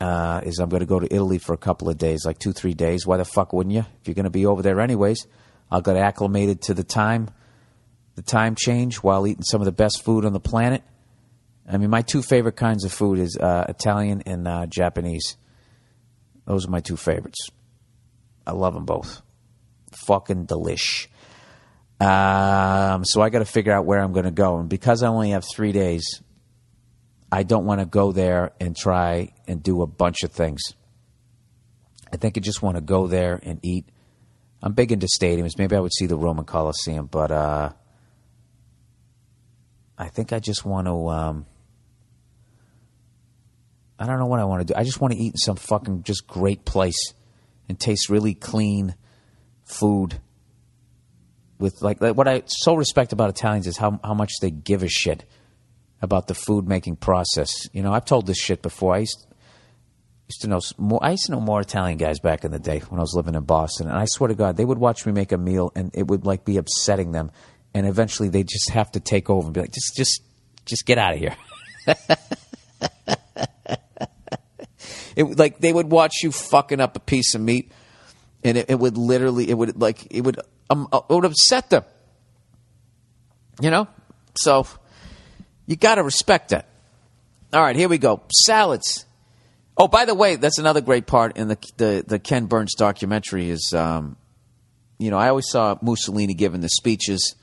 Uh, is I'm going to go to Italy for a couple of days, like two, three days. Why the fuck wouldn't you? If you're going to be over there anyways, I'll get acclimated to the time, the time change while eating some of the best food on the planet. I mean, my two favorite kinds of food is uh, Italian and uh, Japanese. Those are my two favorites. I love them both. Fucking delish. Um, so I got to figure out where I'm going to go, and because I only have three days, I don't want to go there and try and do a bunch of things. I think I just want to go there and eat. I'm big into stadiums. Maybe I would see the Roman Coliseum, but uh, I think I just want to. Um, I don't know what I want to do. I just want to eat in some fucking just great place and taste really clean food. With like, like what I so respect about Italians is how how much they give a shit about the food making process. You know, I've told this shit before. I used, used to know more. I used to know more Italian guys back in the day when I was living in Boston, and I swear to God, they would watch me make a meal, and it would like be upsetting them, and eventually they just have to take over and be like, just, just, just get out of here. <laughs> it like they would watch you fucking up a piece of meat, and it, it would literally, it would like, it would, um, it would upset them. You know, so you got to respect that. All right, here we go. Salads. Oh, by the way, that's another great part in the the, the Ken Burns documentary. Is um, you know, I always saw Mussolini giving the speeches.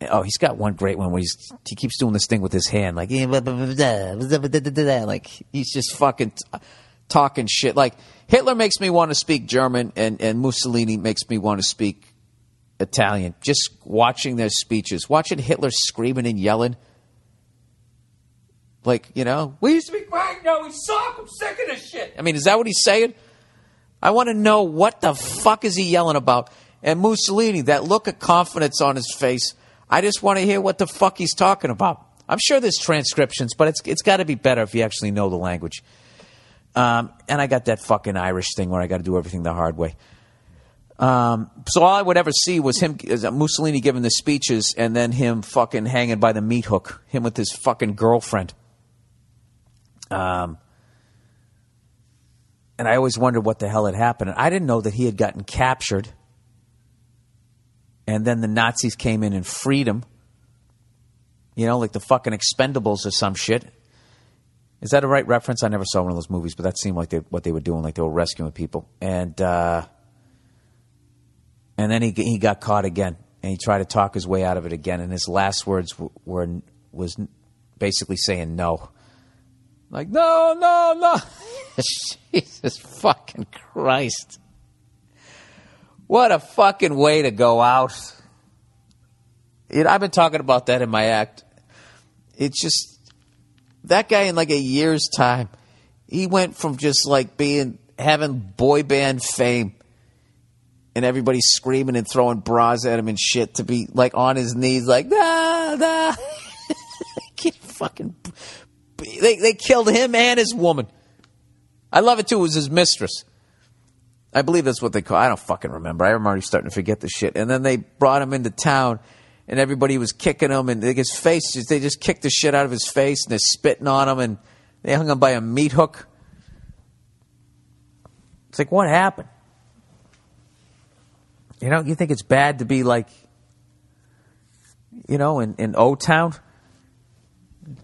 Oh, he's got one great one where he's he keeps doing this thing with his hand, like <laughs> like he's just fucking t- talking shit. Like Hitler makes me want to speak German, and and Mussolini makes me want to speak Italian. Just watching their speeches, watching Hitler screaming and yelling. Like, you know, we used to be great, now we suck, I'm sick of this shit. I mean, is that what he's saying? I want to know what the fuck is he yelling about? And Mussolini, that look of confidence on his face, I just want to hear what the fuck he's talking about. I'm sure there's transcriptions, but it's it's got to be better if you actually know the language. Um, and I got that fucking Irish thing where I got to do everything the hard way. Um, so all I would ever see was him, Mussolini giving the speeches, and then him fucking hanging by the meat hook, him with his fucking girlfriend. Um, and I always wondered what the hell had happened. I didn't know that he had gotten captured, and then the Nazis came in and freed him. You know, like the fucking Expendables or some shit. Is that a right reference? I never saw one of those movies, but that seemed like they, what they were doing, like they were rescuing people. And uh, and then he he got caught again, and he tried to talk his way out of it again. And his last words were, were was basically saying no, like no, no, no. <laughs> Jesus fucking Christ! What a fucking way to go out. Know, I've been talking about that in my act. It's just that guy in like a year's time, he went from just like being having boy band fame and everybody screaming and throwing bras at him and shit to be like on his knees, like nah, nah. <laughs> Fucking. They they killed him and his woman. I love it too. It was his mistress. I believe that's what they call. I don't fucking remember. I'm already starting to forget the shit. And then they brought him into town, and everybody was kicking him, and his face, just, they just kicked the shit out of his face, and they're spitting on him, and they hung him by a meat hook. It's like, what happened? You know, you think it's bad to be like, you know, in, in O Town?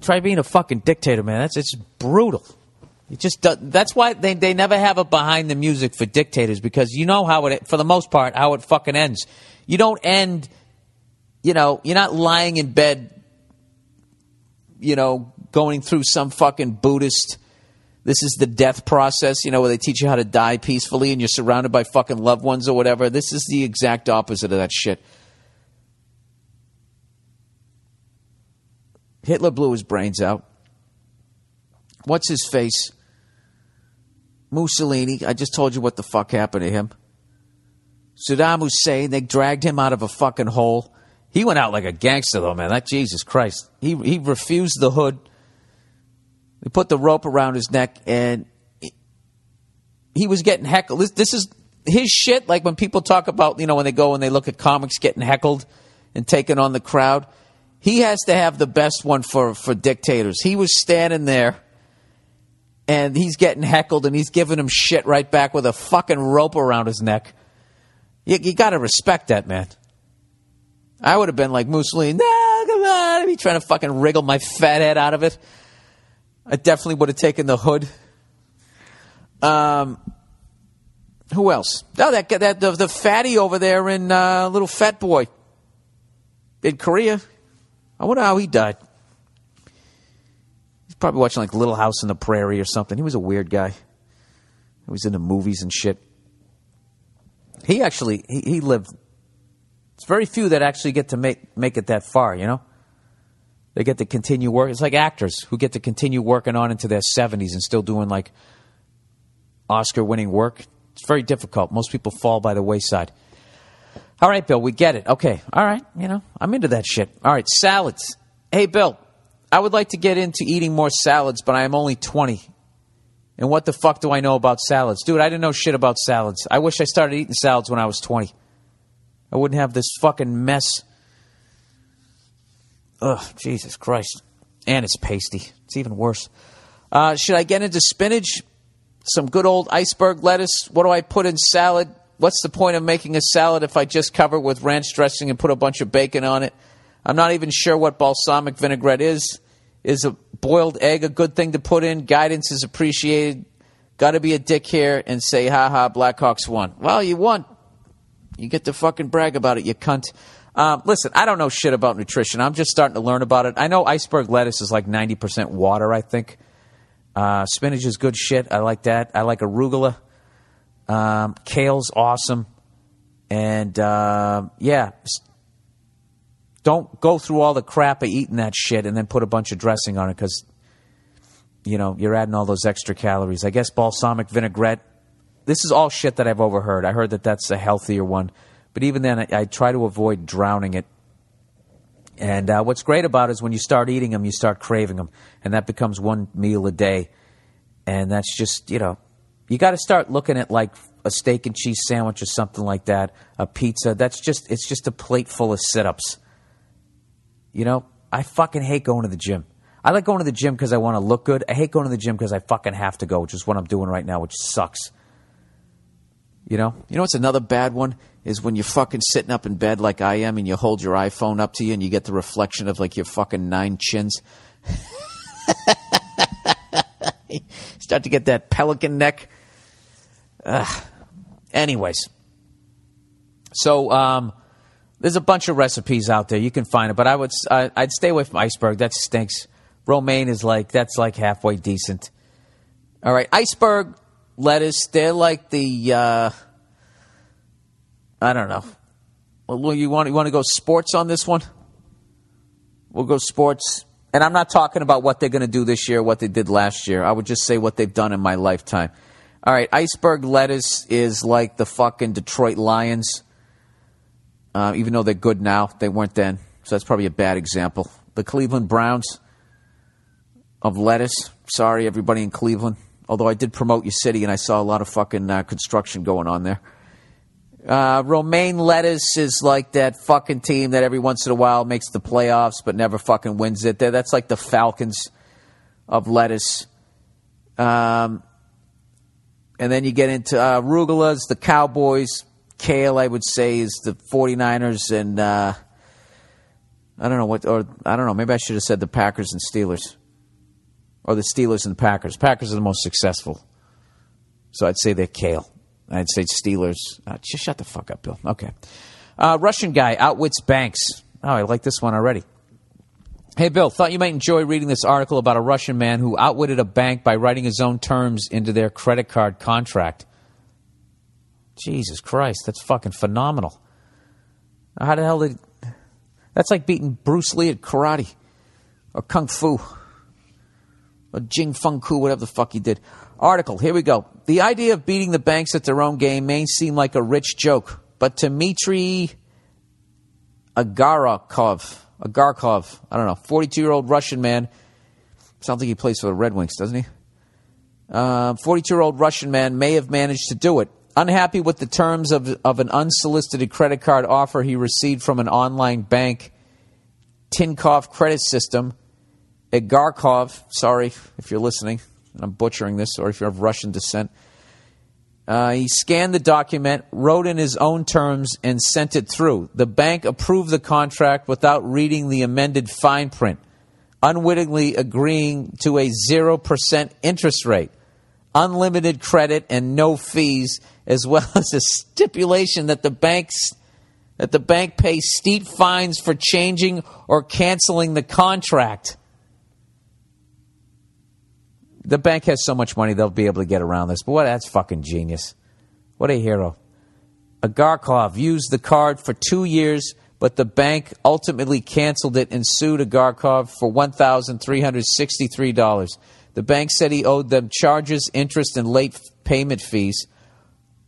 Try being a fucking dictator, man. That's it's brutal. It just do, that's why they, they never have it behind the music for dictators because you know how it for the most part how it fucking ends. You don't end, you know, you're not lying in bed, you know, going through some fucking Buddhist. This is the death process, you know, where they teach you how to die peacefully and you're surrounded by fucking loved ones or whatever. This is the exact opposite of that shit. Hitler blew his brains out. What's his face? Mussolini. I just told you what the fuck happened to him. Saddam Hussein, they dragged him out of a fucking hole. He went out like a gangster, though, man. That Jesus Christ. He, he refused the hood. They put the rope around his neck, and he was getting heckled. This, this is his shit. Like when people talk about, you know, when they go and they look at comics getting heckled and taking on the crowd, he has to have the best one for, for dictators. He was standing there and he's getting heckled and he's giving him shit right back with a fucking rope around his neck. You, you got to respect that, man. I would have been like Mussolini, no, come on. I'd be trying to fucking wriggle my fat head out of it. I definitely would have taken the hood. Um, who else? Oh, that that the, the fatty over there in uh, little fat boy in Korea. I wonder how he died. He's probably watching like Little House on the Prairie or something. He was a weird guy. He was into movies and shit. He actually he, he lived. It's very few that actually get to make make it that far. You know, they get to continue work. It's like actors who get to continue working on into their seventies and still doing like Oscar winning work. It's very difficult. Most people fall by the wayside. All right, Bill, we get it. Okay. All right. You know, I'm into that shit. All right, salads. Hey, Bill, I would like to get into eating more salads, but I am only 20. And what the fuck do I know about salads? Dude, I didn't know shit about salads. I wish I started eating salads when I was 20. I wouldn't have this fucking mess. Ugh, Jesus Christ. And it's pasty. It's even worse. Uh, should I get into spinach? Some good old iceberg lettuce? What do I put in salad? What's the point of making a salad if I just cover it with ranch dressing and put a bunch of bacon on it? I'm not even sure what balsamic vinaigrette is. Is a boiled egg a good thing to put in? Guidance is appreciated. Got to be a dick here and say, ha ha, Blackhawks won. Well, you won. You get to fucking brag about it, you cunt. Um, listen, I don't know shit about nutrition. I'm just starting to learn about it. I know iceberg lettuce is like 90% water, I think. Uh, spinach is good shit. I like that. I like arugula. Um, kale's awesome. And uh, yeah, don't go through all the crap of eating that shit and then put a bunch of dressing on it because, you know, you're adding all those extra calories. I guess balsamic vinaigrette. This is all shit that I've overheard. I heard that that's a healthier one. But even then, I, I try to avoid drowning it. And uh, what's great about it is when you start eating them, you start craving them. And that becomes one meal a day. And that's just, you know, you got to start looking at like a steak and cheese sandwich or something like that, a pizza. That's just, it's just a plate full of sit ups. You know, I fucking hate going to the gym. I like going to the gym because I want to look good. I hate going to the gym because I fucking have to go, which is what I'm doing right now, which sucks. You know, you know what's another bad one is when you're fucking sitting up in bed like I am, and you hold your iPhone up to you, and you get the reflection of like your fucking nine chins. <laughs> Start to get that pelican neck. Ugh. Anyways, so um, there's a bunch of recipes out there. You can find it, but I would I, I'd stay away from iceberg. That stinks. Romaine is like that's like halfway decent. All right, iceberg lettuce. They're like the uh, I don't know. Well, you want you want to go sports on this one? We'll go sports. And I'm not talking about what they're going to do this year, what they did last year. I would just say what they've done in my lifetime. All right, iceberg lettuce is like the fucking Detroit Lions. Uh, even though they're good now, they weren't then. So that's probably a bad example. The Cleveland Browns of lettuce. Sorry, everybody in Cleveland. Although I did promote your city and I saw a lot of fucking uh, construction going on there. Uh, Romaine Lettuce is like that fucking team that every once in a while makes the playoffs but never fucking wins it. That's like the Falcons of lettuce. Um, and then you get into uh, the Cowboys. Kale, I would say, is the 49ers. And uh, I don't know what, or I don't know, maybe I should have said the Packers and Steelers. Or the Steelers and the Packers. Packers are the most successful. So I'd say they're Kale. I'd say Steelers. Uh, just shut the fuck up, Bill. Okay. Uh, Russian guy outwits banks. Oh, I like this one already. Hey, Bill, thought you might enjoy reading this article about a Russian man who outwitted a bank by writing his own terms into their credit card contract. Jesus Christ, that's fucking phenomenal. How the hell did. That's like beating Bruce Lee at karate or kung fu or Jing Feng Ku, whatever the fuck he did. Article, here we go. The idea of beating the banks at their own game may seem like a rich joke, but Dmitry Agarakov, Agarkov, I don't know, 42 year old Russian man, sounds like he plays for the Red Wings, doesn't he? 42 uh, year old Russian man may have managed to do it. Unhappy with the terms of, of an unsolicited credit card offer he received from an online bank, Tinkoff Credit System, Agarkov, sorry if you're listening, I'm butchering this, or if you're of Russian descent. Uh, he scanned the document, wrote in his own terms, and sent it through. The bank approved the contract without reading the amended fine print, unwittingly agreeing to a 0% interest rate, unlimited credit, and no fees, as well <laughs> as a stipulation that the banks that the bank pay steep fines for changing or canceling the contract the bank has so much money they'll be able to get around this. But what? That's fucking genius. What a hero. Agarkov used the card for two years, but the bank ultimately canceled it and sued Agarkov for $1,363. The bank said he owed them charges, interest, and late payment fees.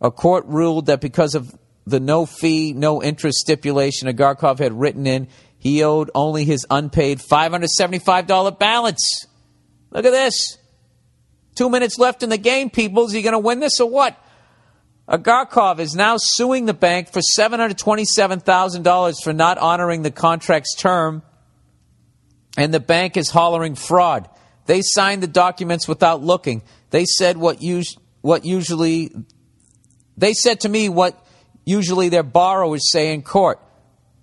A court ruled that because of the no fee, no interest stipulation Agarkov had written in, he owed only his unpaid $575 balance. Look at this. Two minutes left in the game, people. Is he going to win this or what? Agarkov is now suing the bank for $727,000 for not honoring the contract's term, and the bank is hollering fraud. They signed the documents without looking. They said what, us- what usually, they said to me what usually their borrowers say in court.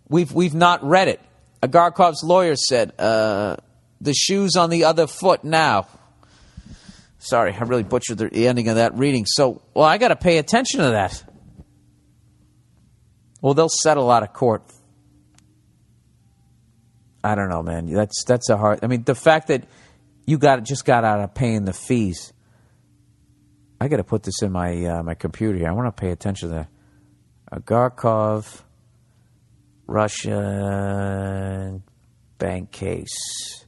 We've, we've not read it. Agarkov's lawyer said, uh, the shoe's on the other foot now. Sorry, I really butchered the ending of that reading. So, well, I got to pay attention to that. Well, they'll settle out of court. I don't know, man. That's that's a hard. I mean, the fact that you got just got out of paying the fees. I got to put this in my uh, my computer here. I want to pay attention to that. Agarkov, Russian bank case.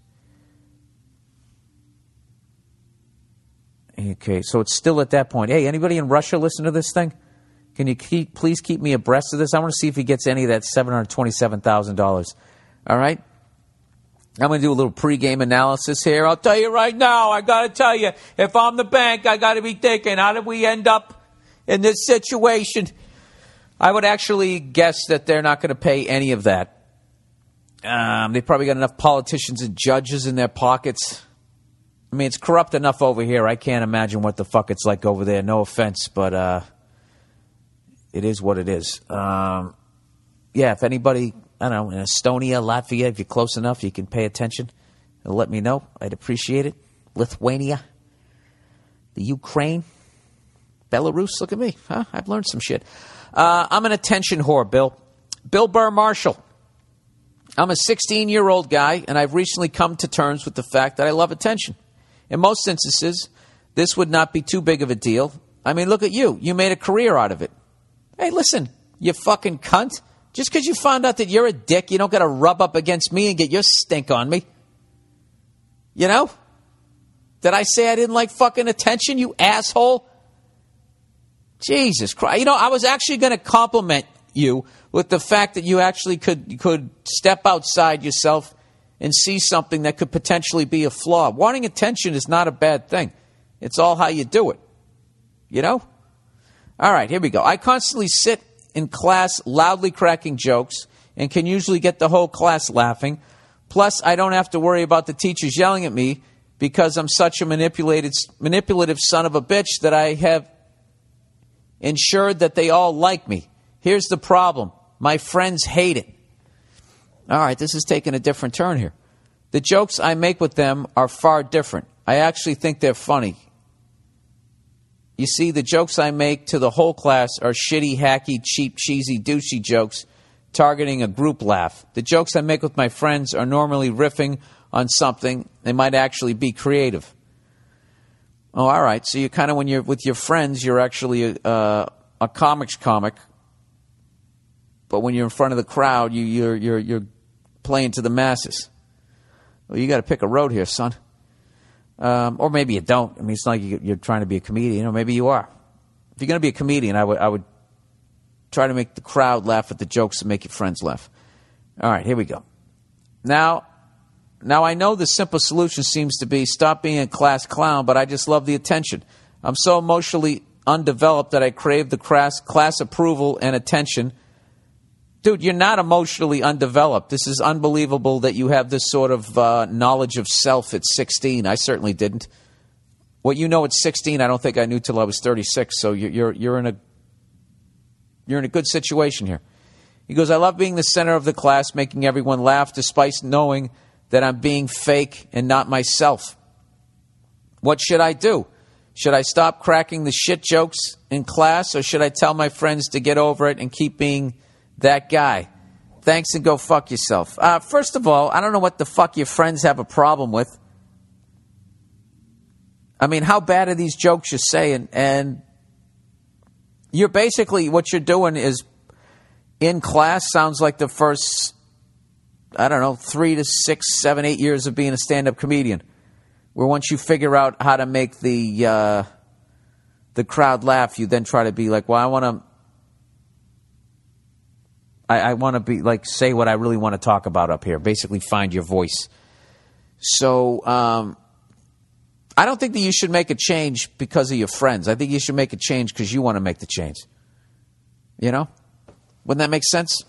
Okay, so it's still at that point. Hey, anybody in Russia listen to this thing? Can you keep, please keep me abreast of this? I want to see if he gets any of that $727,000. All right? I'm going to do a little pregame analysis here. I'll tell you right now, I got to tell you, if I'm the bank, I got to be thinking, how did we end up in this situation? I would actually guess that they're not going to pay any of that. Um, they probably got enough politicians and judges in their pockets I mean, it's corrupt enough over here. I can't imagine what the fuck it's like over there. No offense, but uh, it is what it is. Um, yeah, if anybody, I don't know, in Estonia, Latvia, if you're close enough, you can pay attention and let me know. I'd appreciate it. Lithuania, the Ukraine, Belarus. Look at me. Huh? I've learned some shit. Uh, I'm an attention whore, Bill. Bill Burr Marshall. I'm a 16 year old guy, and I've recently come to terms with the fact that I love attention. In most instances, this would not be too big of a deal. I mean, look at you. You made a career out of it. Hey, listen, you fucking cunt. Just because you found out that you're a dick, you don't got to rub up against me and get your stink on me. You know? Did I say I didn't like fucking attention, you asshole? Jesus Christ. You know, I was actually going to compliment you with the fact that you actually could could step outside yourself and see something that could potentially be a flaw. Wanting attention is not a bad thing. It's all how you do it. You know? All right, here we go. I constantly sit in class loudly cracking jokes and can usually get the whole class laughing. Plus, I don't have to worry about the teachers yelling at me because I'm such a manipulated, manipulative son of a bitch that I have ensured that they all like me. Here's the problem my friends hate it. All right, this is taking a different turn here. The jokes I make with them are far different. I actually think they're funny. You see, the jokes I make to the whole class are shitty, hacky, cheap, cheesy, douchey jokes targeting a group laugh. The jokes I make with my friends are normally riffing on something. They might actually be creative. Oh, all right. So you kind of, when you're with your friends, you're actually a, uh, a comics comic. But when you're in front of the crowd, you, you're, you're, you're playing to the masses. Well, you got to pick a road here, son. Um, or maybe you don't. I mean, it's not like you're trying to be a comedian, or maybe you are. If you're going to be a comedian, I would, I would try to make the crowd laugh at the jokes and make your friends laugh. All right, here we go. Now, now I know the simple solution seems to be stop being a class clown, but I just love the attention. I'm so emotionally undeveloped that I crave the class, class approval and attention dude, you're not emotionally undeveloped. This is unbelievable that you have this sort of uh, knowledge of self at 16. I certainly didn't. What you know at 16, I don't think I knew till I was 36. So you're, you're, you're in a you're in a good situation here. He goes, I love being the center of the class, making everyone laugh, despite knowing that I'm being fake and not myself. What should I do? Should I stop cracking the shit jokes in class, or should I tell my friends to get over it and keep being that guy. Thanks and go fuck yourself. Uh, first of all, I don't know what the fuck your friends have a problem with. I mean, how bad are these jokes you're saying? And you're basically, what you're doing is in class sounds like the first, I don't know, three to six, seven, eight years of being a stand up comedian. Where once you figure out how to make the, uh, the crowd laugh, you then try to be like, well, I want to I, I want to be like say what I really want to talk about up here. Basically, find your voice. So um, I don't think that you should make a change because of your friends. I think you should make a change because you want to make the change. You know, wouldn't that make sense?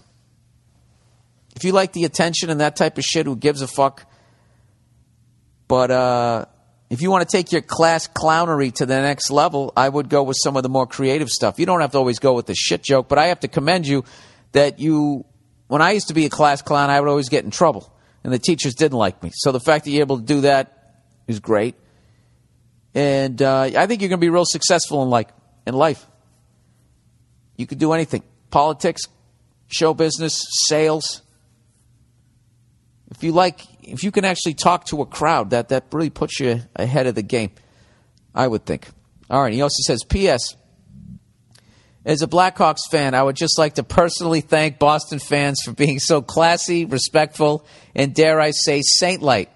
If you like the attention and that type of shit, who gives a fuck? But uh, if you want to take your class clownery to the next level, I would go with some of the more creative stuff. You don't have to always go with the shit joke, but I have to commend you that you, when I used to be a class clown, I would always get in trouble, and the teachers didn't like me. So the fact that you're able to do that is great, and uh, I think you're going to be real successful in like in life. You could do anything: politics, show business, sales. If you like, if you can actually talk to a crowd, that that really puts you ahead of the game. I would think. All right. He also says, P.S. As a Blackhawks fan, I would just like to personally thank Boston fans for being so classy, respectful, and dare I say, saint-like.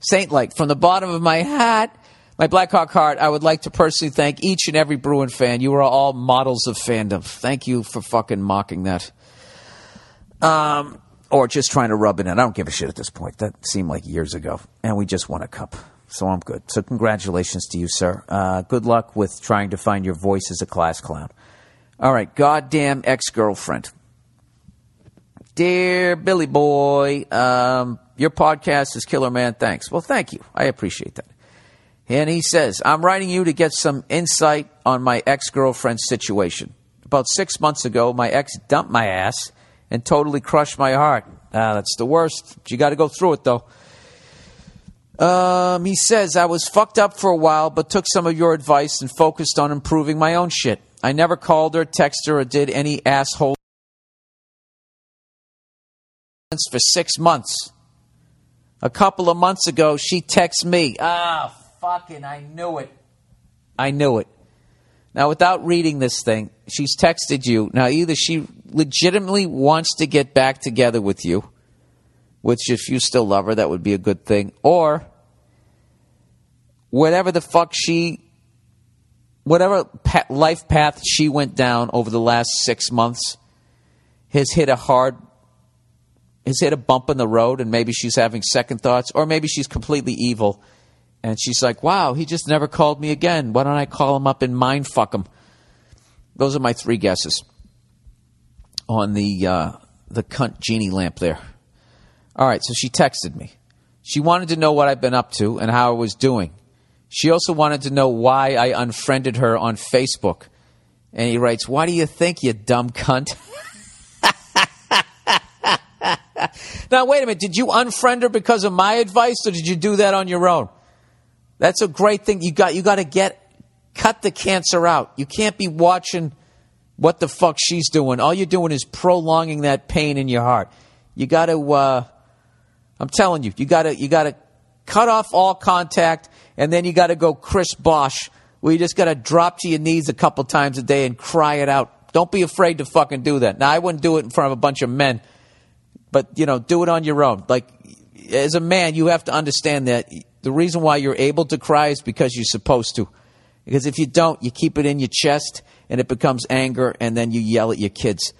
Saint-like. From the bottom of my heart, my Blackhawk heart, I would like to personally thank each and every Bruin fan. You are all models of fandom. Thank you for fucking mocking that. Um, or just trying to rub it in. I don't give a shit at this point. That seemed like years ago. And we just won a cup. So I'm good. So congratulations to you, sir. Uh, good luck with trying to find your voice as a class clown. All right, goddamn ex girlfriend. Dear Billy Boy, um, your podcast is killer, man. Thanks. Well, thank you. I appreciate that. And he says, I'm writing you to get some insight on my ex girlfriend's situation. About six months ago, my ex dumped my ass and totally crushed my heart. Ah, that's the worst. You got to go through it, though. Um, he says, I was fucked up for a while, but took some of your advice and focused on improving my own shit. I never called her, texted her, or did any asshole for six months. A couple of months ago, she texts me. Ah, fucking, I knew it. I knew it. Now, without reading this thing, she's texted you. Now, either she legitimately wants to get back together with you, which, if you still love her, that would be a good thing, or whatever the fuck she whatever life path she went down over the last six months has hit a hard has hit a bump in the road and maybe she's having second thoughts or maybe she's completely evil and she's like wow he just never called me again why don't i call him up and mind fuck him those are my three guesses on the uh, the cunt genie lamp there. All right, so she texted me. She wanted to know what I've been up to and how I was doing. She also wanted to know why I unfriended her on Facebook. And he writes, Why do you think, you dumb cunt? <laughs> now, wait a minute. Did you unfriend her because of my advice or did you do that on your own? That's a great thing. You got, you got to get, cut the cancer out. You can't be watching what the fuck she's doing. All you're doing is prolonging that pain in your heart. You got to, uh, I'm telling you, you got to, you got to cut off all contact and then you got to go Chris Bosh where you just got to drop to your knees a couple times a day and cry it out. Don't be afraid to fucking do that. Now, I wouldn't do it in front of a bunch of men, but, you know, do it on your own. Like, as a man, you have to understand that the reason why you're able to cry is because you're supposed to. Because if you don't, you keep it in your chest and it becomes anger and then you yell at your kids.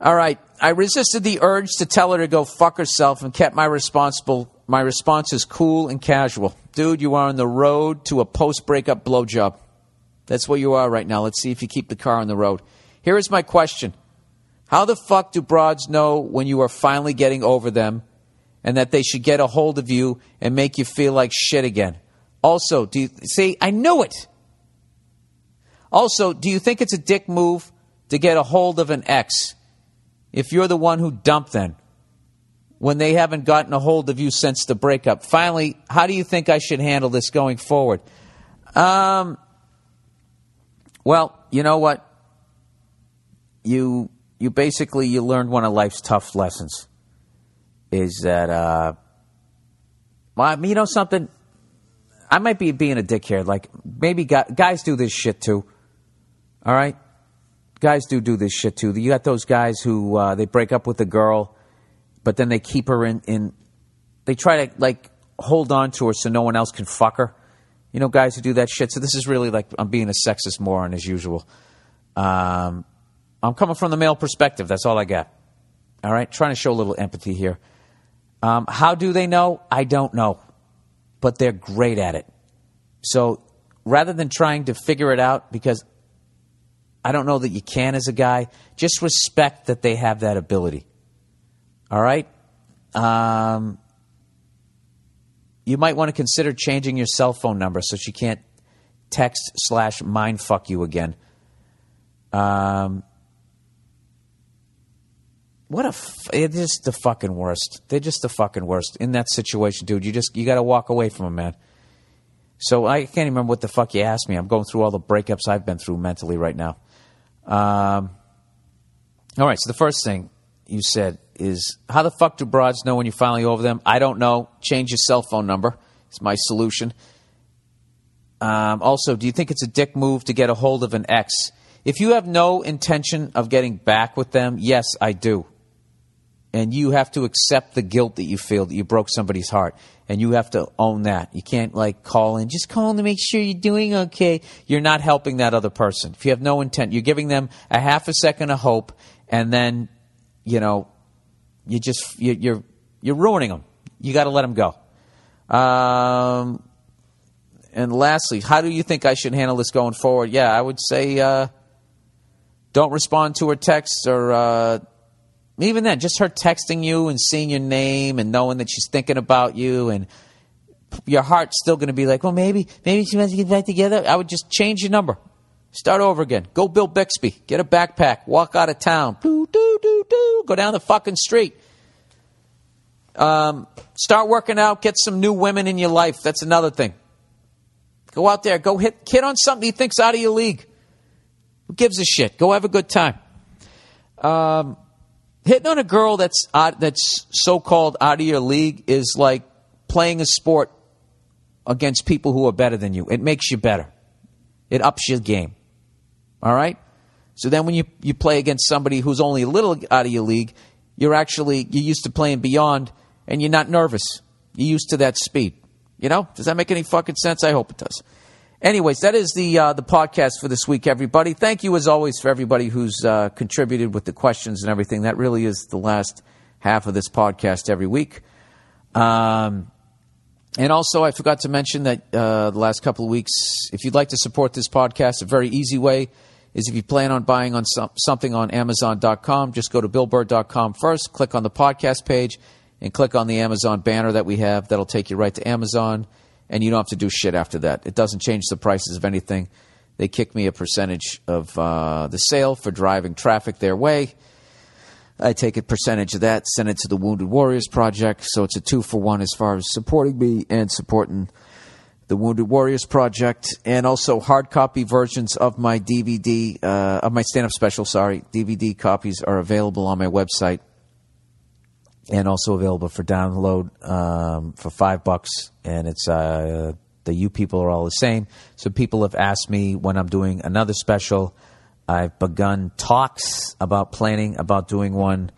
All right, I resisted the urge to tell her to go fuck herself and kept my responsible my response is cool and casual. Dude, you are on the road to a post breakup blowjob. That's where you are right now. Let's see if you keep the car on the road. Here is my question How the fuck do broads know when you are finally getting over them and that they should get a hold of you and make you feel like shit again? Also, do you see? I knew it. Also, do you think it's a dick move to get a hold of an ex if you're the one who dumped them? When they haven't gotten a hold of you since the breakup. Finally, how do you think I should handle this going forward? Um, well, you know what? You you basically you learned one of life's tough lessons. Is that uh, well, you know something? I might be being a dick here. Like maybe guys do this shit too. All right, guys do do this shit too. You got those guys who uh, they break up with a girl but then they keep her in, in they try to like hold on to her so no one else can fuck her. You know, guys who do that shit. So this is really like I'm being a sexist moron as usual. Um, I'm coming from the male perspective. That's all I got. All right, trying to show a little empathy here. Um, how do they know? I don't know, but they're great at it. So rather than trying to figure it out, because I don't know that you can as a guy, just respect that they have that ability. All right? Um, you might want to consider changing your cell phone number so she can't text slash mind fuck you again. Um, what a f- it's just the fucking worst. They're just the fucking worst in that situation, dude. You just you got to walk away from them, man. So I can't remember what the fuck you asked me. I'm going through all the breakups I've been through mentally right now. Um, all right, so the first thing you said is how the fuck do broads know when you're finally over them? I don't know. Change your cell phone number. It's my solution. Um, also, do you think it's a dick move to get a hold of an ex? If you have no intention of getting back with them, yes, I do. And you have to accept the guilt that you feel that you broke somebody's heart. And you have to own that. You can't like call in, just call in to make sure you're doing okay. You're not helping that other person. If you have no intent, you're giving them a half a second of hope and then, you know, you just you, you're you're ruining them. You got to let them go. Um, and lastly, how do you think I should handle this going forward? Yeah, I would say uh, don't respond to her texts or uh, even then, just her texting you and seeing your name and knowing that she's thinking about you and your heart's still going to be like, well, maybe, maybe she wants to get back together. I would just change your number. Start over again. Go Bill Bixby. Get a backpack. Walk out of town. Doo, doo, doo, doo. Go down the fucking street. Um, start working out. Get some new women in your life. That's another thing. Go out there. Go hit kid on something he thinks out of your league. Who gives a shit? Go have a good time. Um, hitting on a girl that's that's so called out of your league is like playing a sport against people who are better than you. It makes you better. It ups your game. All right? So then when you, you play against somebody who's only a little out of your league, you're actually, you're used to playing beyond and you're not nervous. You're used to that speed. You know? Does that make any fucking sense? I hope it does. Anyways, that is the uh, the podcast for this week, everybody. Thank you as always for everybody who's uh, contributed with the questions and everything. That really is the last half of this podcast every week. Um, and also, I forgot to mention that uh, the last couple of weeks, if you'd like to support this podcast, a very easy way is if you plan on buying on some, something on Amazon.com, just go to BillBurr.com first, click on the podcast page, and click on the Amazon banner that we have. That'll take you right to Amazon, and you don't have to do shit after that. It doesn't change the prices of anything. They kick me a percentage of uh, the sale for driving traffic their way. I take a percentage of that, send it to the Wounded Warriors Project. So it's a two for one as far as supporting me and supporting the Wounded Warriors Project, and also hard copy versions of my DVD, uh, of my stand up special, sorry. DVD copies are available on my website and also available for download um, for five bucks. And it's, uh, the you people are all the same. So people have asked me when I'm doing another special. I've begun talks about planning about doing one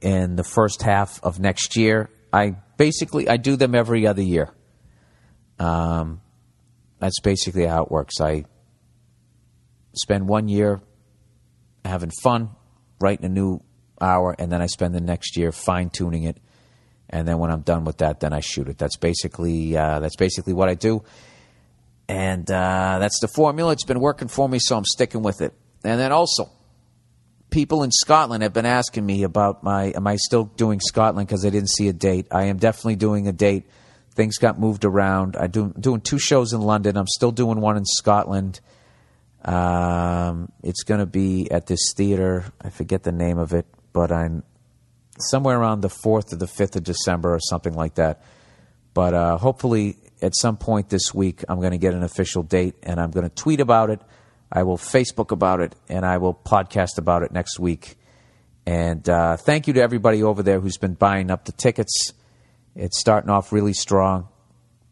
in the first half of next year. I basically I do them every other year. Um, that's basically how it works. I spend one year having fun, writing a new hour, and then I spend the next year fine tuning it. And then when I'm done with that, then I shoot it. That's basically uh, that's basically what I do, and uh, that's the formula. It's been working for me, so I'm sticking with it. And then also, people in Scotland have been asking me about my am I still doing Scotland because I didn't see a date. I am definitely doing a date. Things got moved around. I do doing two shows in London. I'm still doing one in Scotland. Um, it's going to be at this theater. I forget the name of it, but I'm somewhere around the fourth or the fifth of December or something like that. But uh, hopefully, at some point this week, I'm going to get an official date, and I'm going to tweet about it. I will Facebook about it, and I will podcast about it next week. And uh, thank you to everybody over there who's been buying up the tickets. It's starting off really strong,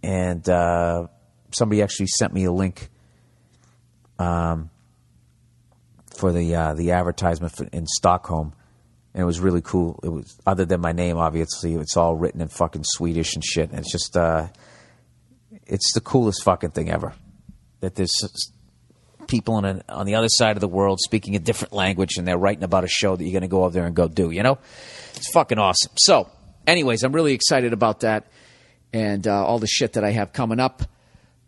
and uh, somebody actually sent me a link um, for the uh, the advertisement for, in Stockholm, and it was really cool. It was other than my name, obviously, it's all written in fucking Swedish and shit. And it's just, uh, it's the coolest fucking thing ever. That there's people on on the other side of the world speaking a different language, and they're writing about a show that you're going to go over there and go do. You know, it's fucking awesome. So, anyways, I'm really excited about that and uh, all the shit that I have coming up.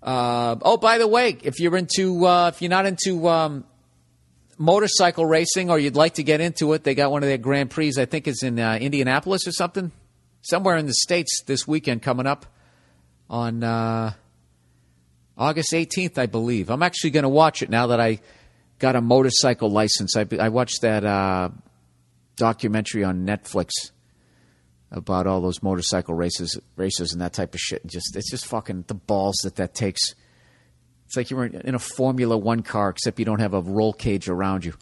Uh, oh, by the way, if you're into, uh, if you're not into um, motorcycle racing or you'd like to get into it, they got one of their Grand Prix. I think is in uh, Indianapolis or something, somewhere in the states this weekend coming up on uh, August 18th, I believe. I'm actually going to watch it now that I got a motorcycle license. I, I watched that uh, documentary on Netflix about all those motorcycle races, races and that type of shit. Just it's just fucking the balls that that takes. It's like you're in a Formula One car, except you don't have a roll cage around you.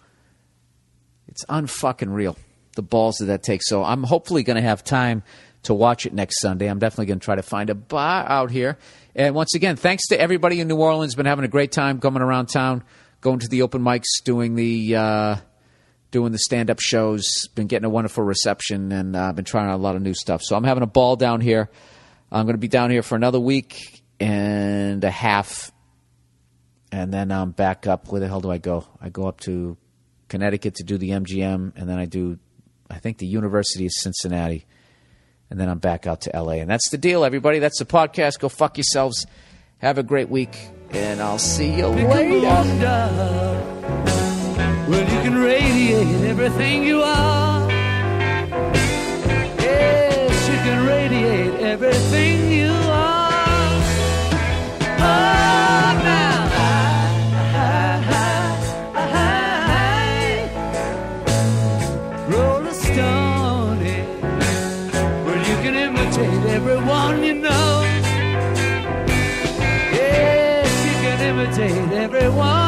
It's unfucking real. The balls that that takes. So I'm hopefully going to have time to watch it next Sunday. I'm definitely going to try to find a bar out here. And once again, thanks to everybody in New Orleans. Been having a great time coming around town, going to the open mics, doing the. Uh, doing the stand up shows, been getting a wonderful reception, and I've uh, been trying out a lot of new stuff. So I'm having a ball down here. I'm going to be down here for another week and a half, and then I'm back up. Where the hell do I go? I go up to Connecticut to do the MGM, and then I do, I think, the University of Cincinnati, and then I'm back out to LA. And that's the deal, everybody. That's the podcast. Go fuck yourselves. Have a great week, and I'll see you later. Radiate everything you are. Yes, you can radiate everything you are. Oh, now. Roll a stone. Well, you can imitate everyone you know. Yes, you can imitate everyone.